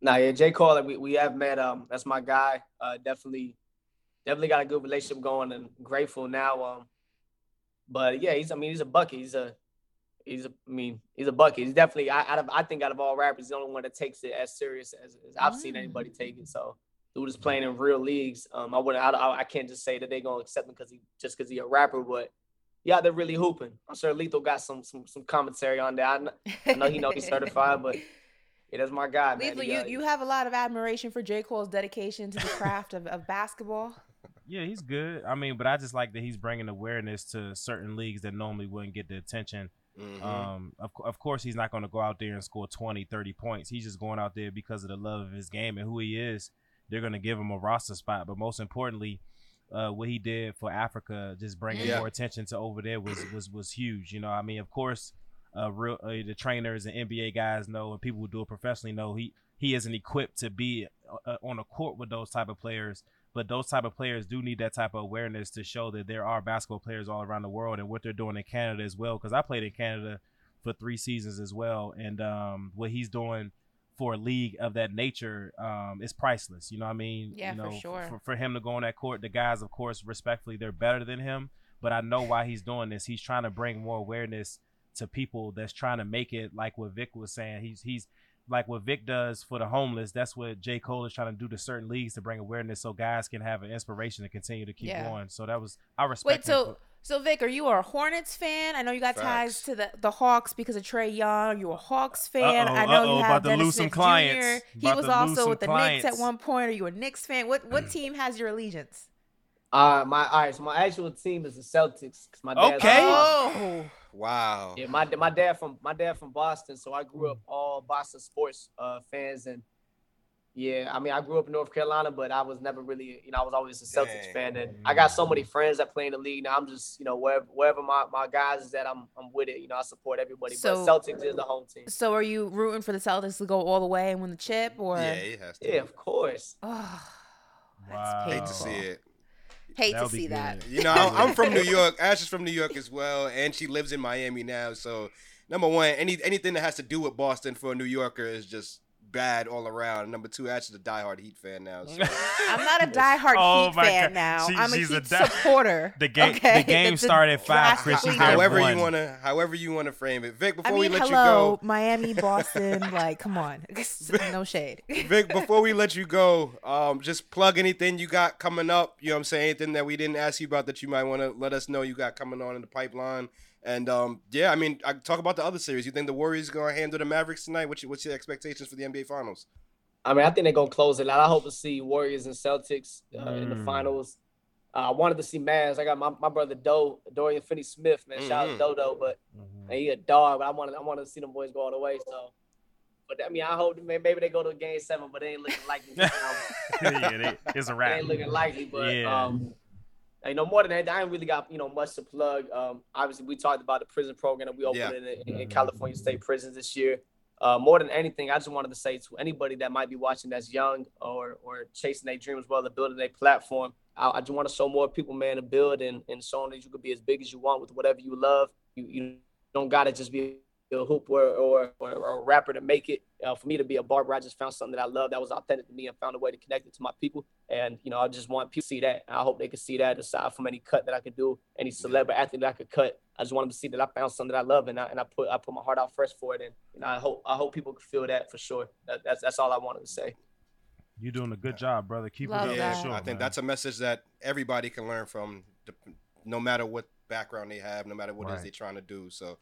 Nah, yeah, J. Cole, we, we have met. Um, that's my guy. Uh, definitely, definitely got a good relationship going, and grateful now. Um, but yeah, he's. I mean, he's a bucket. He's a. He's a. I mean, he's a bucket. He's definitely. I, out of. I think out of all rappers, he's the only one that takes it as serious as, as I've mm. seen anybody take it. So dude is playing in real leagues. Um, I wouldn't, I, I can't just say that they're gonna accept him because he just because he a rapper, but yeah, they're really hooping. I'm sure Lethal got some some some commentary on that. I know, I know he know he's certified, but yeah, that's my guy. man. Lethal, you you have a lot of admiration for J Cole's dedication to the craft of, of basketball. Yeah, he's good. I mean, but I just like that he's bringing awareness to certain leagues that normally wouldn't get the attention. Mm-hmm. Um, of, of course, he's not going to go out there and score 20, 30 points. He's just going out there because of the love of his game and who he is they're going to give him a roster spot. But most importantly, uh, what he did for Africa, just bringing yeah. more attention to over there was was was huge. You know, I mean, of course, uh, real uh, the trainers and NBA guys know, and people who do it professionally know he he isn't equipped to be uh, on a court with those type of players. But those type of players do need that type of awareness to show that there are basketball players all around the world, and what they're doing in Canada as well. Because I played in Canada for three seasons as well, and um, what he's doing for a league of that nature um, is priceless. You know what I mean? Yeah, you know, for sure. For, for him to go on that court, the guys, of course, respectfully, they're better than him. But I know why he's doing this. He's trying to bring more awareness to people that's trying to make it like what Vic was saying. He's he's like what Vic does for the homeless. That's what J. Cole is trying to do to certain leagues to bring awareness so guys can have an inspiration to continue to keep yeah. going. So that was I respect. Wait, so so Vic, are you a Hornets fan? I know you got Facts. ties to the, the Hawks because of Trae Young. Are you a Hawks fan? Uh-oh, I know uh-oh, you have about Dennis to lose Smith some clients. Jr. He was also with the clients. Knicks at one point. Are you a Knicks fan? What what team has your allegiance? Uh my all right, so my actual team is the Celtics because my dad. Okay. Oh. Wow. Yeah, my my dad from my dad from Boston, so I grew up all Boston sports uh fans and yeah, I mean, I grew up in North Carolina, but I was never really, you know, I was always a Celtics Dang. fan, and mm-hmm. I got so many friends that play in the league. Now I'm just, you know, wherever wherever my, my guys is at, I'm I'm with it. You know, I support everybody. So, but Celtics is the home team. So are you rooting for the Celtics to go all the way and win the chip, or? Yeah, it has to. Yeah, of course. Oh, wow. Hate to see it. Hate That'll to see that. You know, I'm from New York. Ash is from New York as well, and she lives in Miami now. So, number one, any anything that has to do with Boston for a New Yorker is just bad all around. Number two, Ash is a diehard Heat fan now. So. I'm not a diehard oh Heat fan God. now. She, I'm a Heat a di- supporter. The game, okay? the game started at five. Chris, however you want to, however you want to frame it. Vic, before I mean, we let hello, you go, Miami, Boston, like, come on, no shade. Vic, before we let you go, um, just plug anything you got coming up. You know what I'm saying? Anything that we didn't ask you about that you might want to let us know you got coming on in the pipeline. And um, yeah, I mean, I talk about the other series. You think the Warriors going to handle the Mavericks tonight? What's your, what's your expectations for the NBA Finals? I mean, I think they're gonna close it out. I hope to see Warriors and Celtics uh, mm. in the mm. finals. Uh, I wanted to see Mavs. I got my, my brother Doe, Dorian Finney Smith, man. Mm-hmm. Shout out to mm-hmm. Dodo, but mm-hmm. man, he a dog. But I wanted I wanted to see them boys go all the way. So, but I mean, I hope maybe they go to game seven, but they ain't looking likely. yeah, they, it's a wrap. They ain't looking likely, but yeah. um, you know, more than that, I ain't really got you know much to plug. Um, obviously, we talked about the prison program that we opened yeah. in, in. California State prisons this year. Uh, more than anything, I just wanted to say to anybody that might be watching that's young or or chasing their dreams, as well, of building a platform. I, I, just want to show more people, man, to build and and showing that you could be as big as you want with whatever you love. You you don't gotta just be a hoop or or, or, or a rapper to make it. Uh, for me to be a barber, I just found something that I love that was authentic to me and found a way to connect it to my people. And you know, I just want people to see that. I hope they can see that aside from any cut that I could do, any celebrity athlete that I could cut. I just want them to see that I found something that I love and I, and I put I put my heart out first for it. And you know, I hope I hope people can feel that for sure. That, that's that's all I wanted to say. You're doing a good job, brother. Keep Love it up. yeah, Sure, I think man. that's a message that everybody can learn from, no matter what background they have, no matter what it is they're trying to do. So,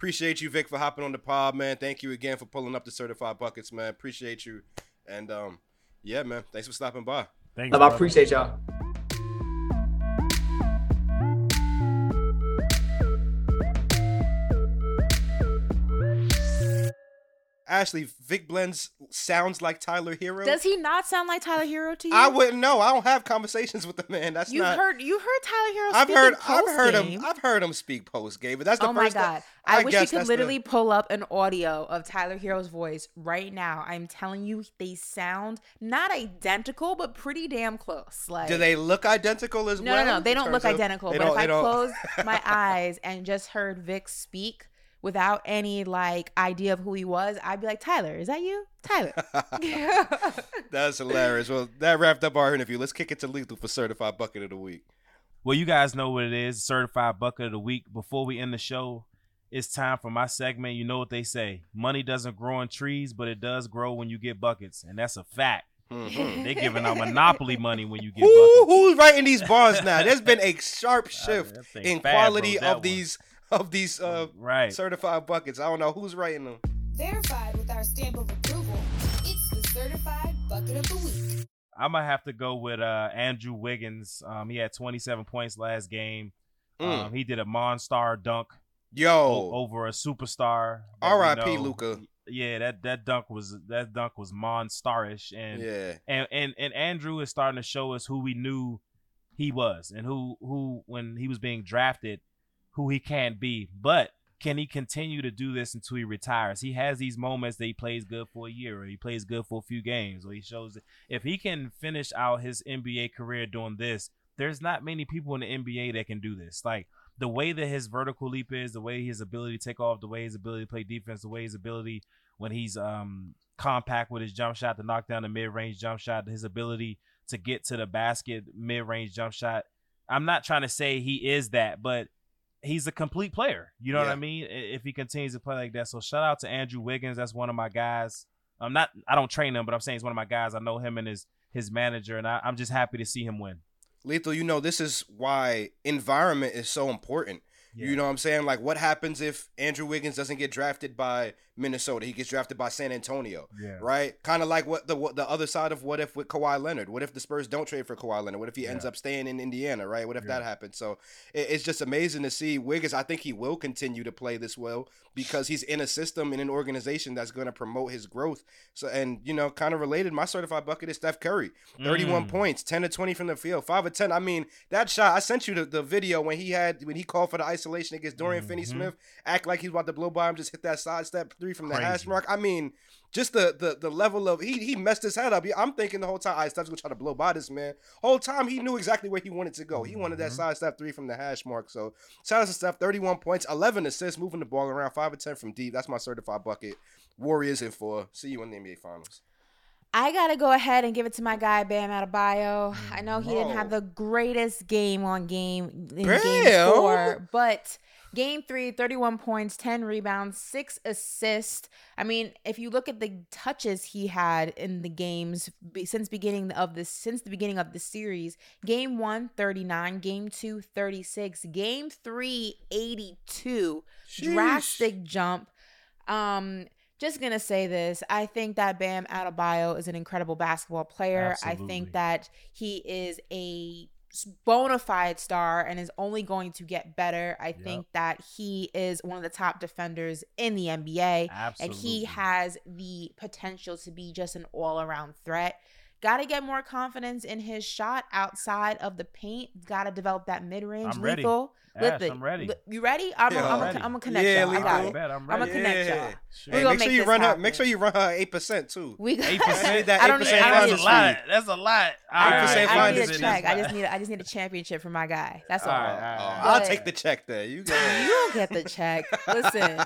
appreciate you, Vic, for hopping on the pod, man. Thank you again for pulling up the certified buckets, man. Appreciate you, and um, yeah, man. Thanks for stopping by. Thanks, Love, I appreciate y'all. Ashley, Vic Blends sounds like Tyler Herro. Does he not sound like Tyler Herro to you? I wouldn't know. I don't have conversations with the man. That's you not. heard you heard Tyler Herro. I've heard. I've heard him. I've heard him speak post game, but that's the oh my first. god! time- I, wish you could that's the- literally pull up an audio of Tyler Herro's voice right now. I'm telling you, they sound not identical, but pretty damn close. Like, Do they look identical as no, well? no, no, they don't look of- identical. But if I closed my eyes and just heard Vic speak without any like idea of who he was, I'd be like, Tyler, is that you, Tyler? That's hilarious. Well, that wrapped up our interview. Let's kick it to Lethal for certified bucket of the week. Well, you guys know what it is. Certified bucket of the week. Before we end the show, it's time for my segment. You know what they say: money doesn't grow on trees, but it does grow when you get buckets, and that's a fact. Mhm. They giving out monopoly money when you get Who, buckets. who's writing these bonds now? There's been a sharp shift that in fat, quality bro, that of these of these uh, right. certified buckets. I don't know who's writing them. Verified with our stamp of approval. It's the certified bucket of the week. I'm gonna have to go with uh, Andrew Wiggins. Um, he had 27 points last game. Mm. Um, he did a Monstar dunk o- Yo, over a superstar. R.I.P. Luka. Yeah, that that dunk was that dunk was monstarish, and Yeah, and and and Andrew is starting to show us who we knew he was and who who when he was being drafted, who he can be. But can he continue to do this until he retires? He has these moments that he plays good for a year, or he plays good for a few games, or he shows that if he can finish out his NBA career doing this, there's not many people in the NBA that can do this. Like the way that his vertical leap is, the way his ability to take off, the way his ability to play defense, the way his ability when he's um compact with his jump shot to knock down the mid range jump shot, his ability to get to the basket mid range jump shot. I'm not trying to say he is that, but he's a complete player. You know what I mean? If he continues to play like that. So shout out to Andrew Wiggins. That's one of my guys. I'm not I don't train him, but I'm saying he's one of my guys. I know him and his his manager, and I, I'm just happy to see him win. Lethal. You know this is why environment is so important. You know what I'm saying? Like, what happens if Andrew Wiggins doesn't get drafted by Minnesota? He gets drafted by San Antonio. Yeah. right? Kind of like what the what the other side of what if with Kawhi Leonard? What if the Spurs don't trade for Kawhi Leonard? What if he ends Yeah. up staying in Indiana, right? What if Yeah. that happens? So it, it's just amazing to see Wiggins. I think he will continue to play this well because he's in a system in an organization that's going to promote his growth. So and you know, kind of related, my certified bucket is Steph Curry, thirty-one Mm. points, ten to twenty from the field, five of ten. I mean, that shot. I sent you the, the video when he had when he called for the isolation against Dorian Mhm. Finney-Smith, act like he's about to blow by him, just hit that sidestep three from the hash mark. I mean, just the the the level of he he messed his head up. I'm thinking the whole time, I Steph's gonna try to blow by this man. Whole time he knew exactly where he wanted to go. He wanted that Mhm. side step three from the hash mark. So shout out to Steph, 31 points, 11 assists, moving the ball around, five of 10 from deep. That's my certified bucket. Warriors in four. See you in the NBA Finals. I gotta go ahead and give it to my guy Bam Adebayo. I know he didn't have the greatest game on game in Bam! game four, but game three, 31 points, 10 rebounds, six assists. I mean, if you look at the touches he had in the games since beginning of this since the beginning of the series, game one, 39, game two, 36, game three, 82. Sheesh. Drastic jump. Um, just gonna say this. I think that Bam Adebayo is an incredible basketball player. I think that he is a bona fide star and is only going to get better. I think that he is one of the top defenders in the NBA. Absolutely. And he has the potential to be just an all around threat. Got to get more confidence in his shot outside of the paint. Got to develop that mid range I'm ready. lethal. Ash, Listen, I'm ready. You ready? I'm Yeah, gonna I'm I'm ready. gonna connect Yeah, y'all. I Lethal. got I it. bet I'm I'm gonna connect Yeah. y'all. Hey, We're gonna make make sure you this run her. Make sure you run her eight percent too. We got, Eight percent. that I don't 8% need. I finder's don't That's need a lot. That's a lot. All I right, need, 8 I need a check. I just need. A, I just need a championship for my guy. That's all. All right, all right. I'll take the check there. You go. You don't get the check. Listen,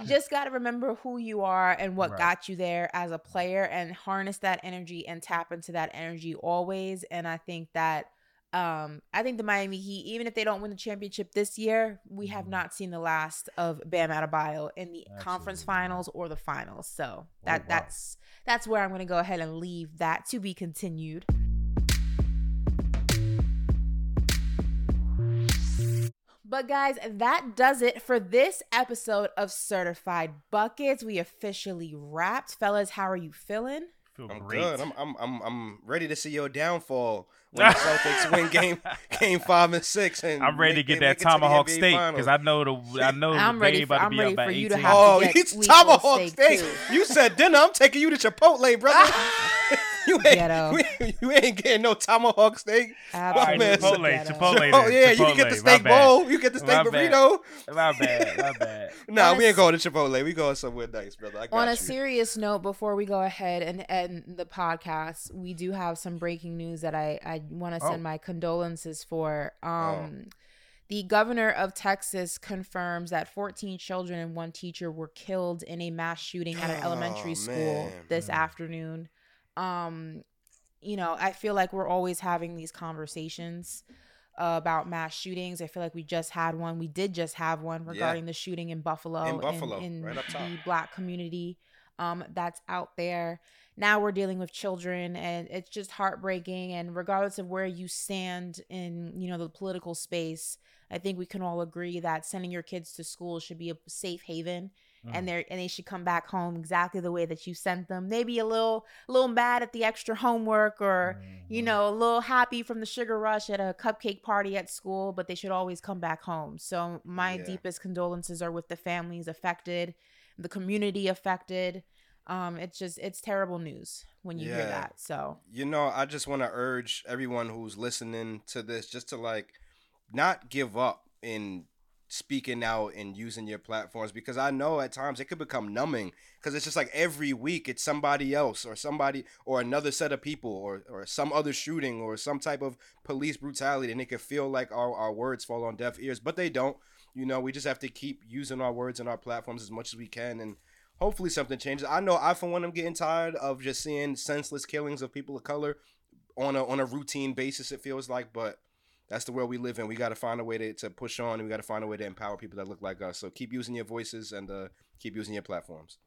you just got to remember who you are and what Right. got you there as a player and harness that energy and tap into that energy always. And I think that um I think the Miami Heat, even if they don't win the championship this year, we have Mhm. not seen the last of Bam Adebayo in the conference Absolutely not. finals or the finals. So that wow. that's that's where I'm gonna go ahead and leave that to be continued. But guys, that does it for this episode of Certified Buckets. We officially wrapped. Fellas, how are you feeling? Feel I'm great. good. I'm, I'm I'm I'm ready to see your downfall when the Celtics win game game five and six. And I'm ready make- to get that make to tomahawk NBA steak because I know the I know I'm the ready game for- about to I'm be ready up by for you 18. to have Oh, to get it's tomahawk steak, steak. You said dinner. I'm taking you to Chipotle, brother. you ain't Ghetto. you, you ain't getting no tomahawk steak. Absolutely. man. Chipotle. Chipotle. Oh yeah, you can get the steak bowl. You get the steak My bad. burrito. My bad. My bad. Nah, On a we ain't going to Chipotle. We going somewhere nice, brother. I got On a you. serious note, before we go ahead and end the podcast, we do have some breaking news that I, I want to Oh. send my condolences for. Um, The governor of Texas confirms that 14 children and one teacher were killed in a mass shooting at an elementary Oh, school man. this Mm. afternoon. Um, you know, I feel like we're always having these conversations uh, about mass shootings. I feel like we just had one. We did just have one Yeah. regarding the shooting in Buffalo, In Buffalo, in, right up top. the black community um, that's out there. Now we're dealing with children, and it's just heartbreaking. And regardless of where you stand in, you know, the political space, I think we can all agree that sending your kids to school should be a safe haven Mm. and they and they should come back home exactly the way that you sent them. Maybe a little a little mad at the extra homework or you Mhm. know, a little happy from the sugar rush at a cupcake party at school, but they should always come back home. So my Yeah. deepest condolences are with the families affected, the community affected. Um, it's just it's terrible news when you hear that. So you know, I just want to urge everyone who's listening to this just to like not give up in speaking out and using your platforms because I know at times it could become numbing because it's just like every week it's somebody else or somebody or another set of people or or some other shooting or some type of police brutality and it can feel like our, our words fall on deaf ears but they don't. You know we just have to keep using our words and our platforms as much as we can and hopefully something changes. I know i for one am getting tired of just seeing senseless killings of people of color on a on a routine basis it feels like but that's the world we live in we got to find a way to, to push on and we got to find a way to empower people that look like us so keep using your voices and uh, keep using your platforms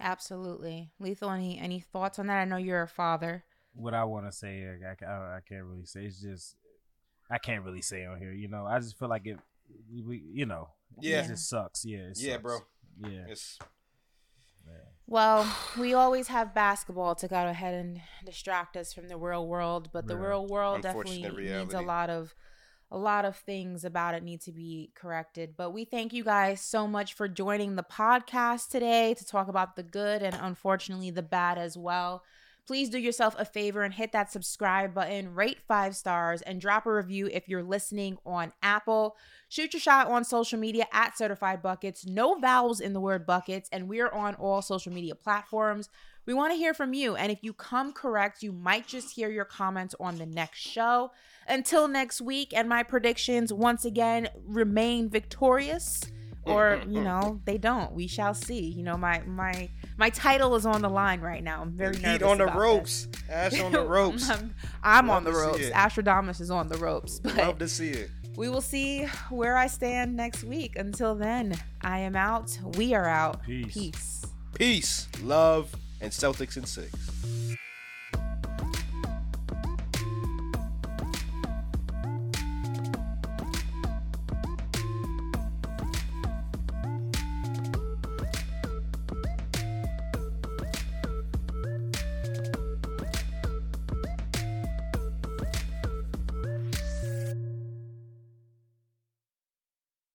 absolutely, lethal. Any any thoughts on that? I know you're a father. what I want to say, I, I, I can't really say. It's just I can't really say on here. You know, I just feel like it. We, you know, Yeah. it just sucks. Yeah, it yeah sucks. bro Yeah, it's Well, we always have basketball to go ahead and distract us from the real world, but the Yeah. real world definitely Unfortunate needs a lot of a lot of things about it need to be corrected. But we thank you guys so much for joining the podcast today to talk about the good and unfortunately the bad as well. Please do yourself a favor and hit that subscribe button, rate five stars, and drop a review if you're listening on Apple. Shoot your shot on social media at Certified Buckets. No vowels in the word buckets, and we're on all social media platforms. We want to hear from you, and if you come correct, you might just hear your comments on the next show. Until next week, and my predictions once again remain victorious. Or you know they don't. We shall see. You know my my my title is on the line right now. I'm very heat nervous on the about this. ropes ash on the ropes I'm, I'm on the ropes. it. Astrodamus is on the ropes. But love to see it we will see where I stand next week. Until then, I am out. We are out. Peace. Peace. peace love and celtics in six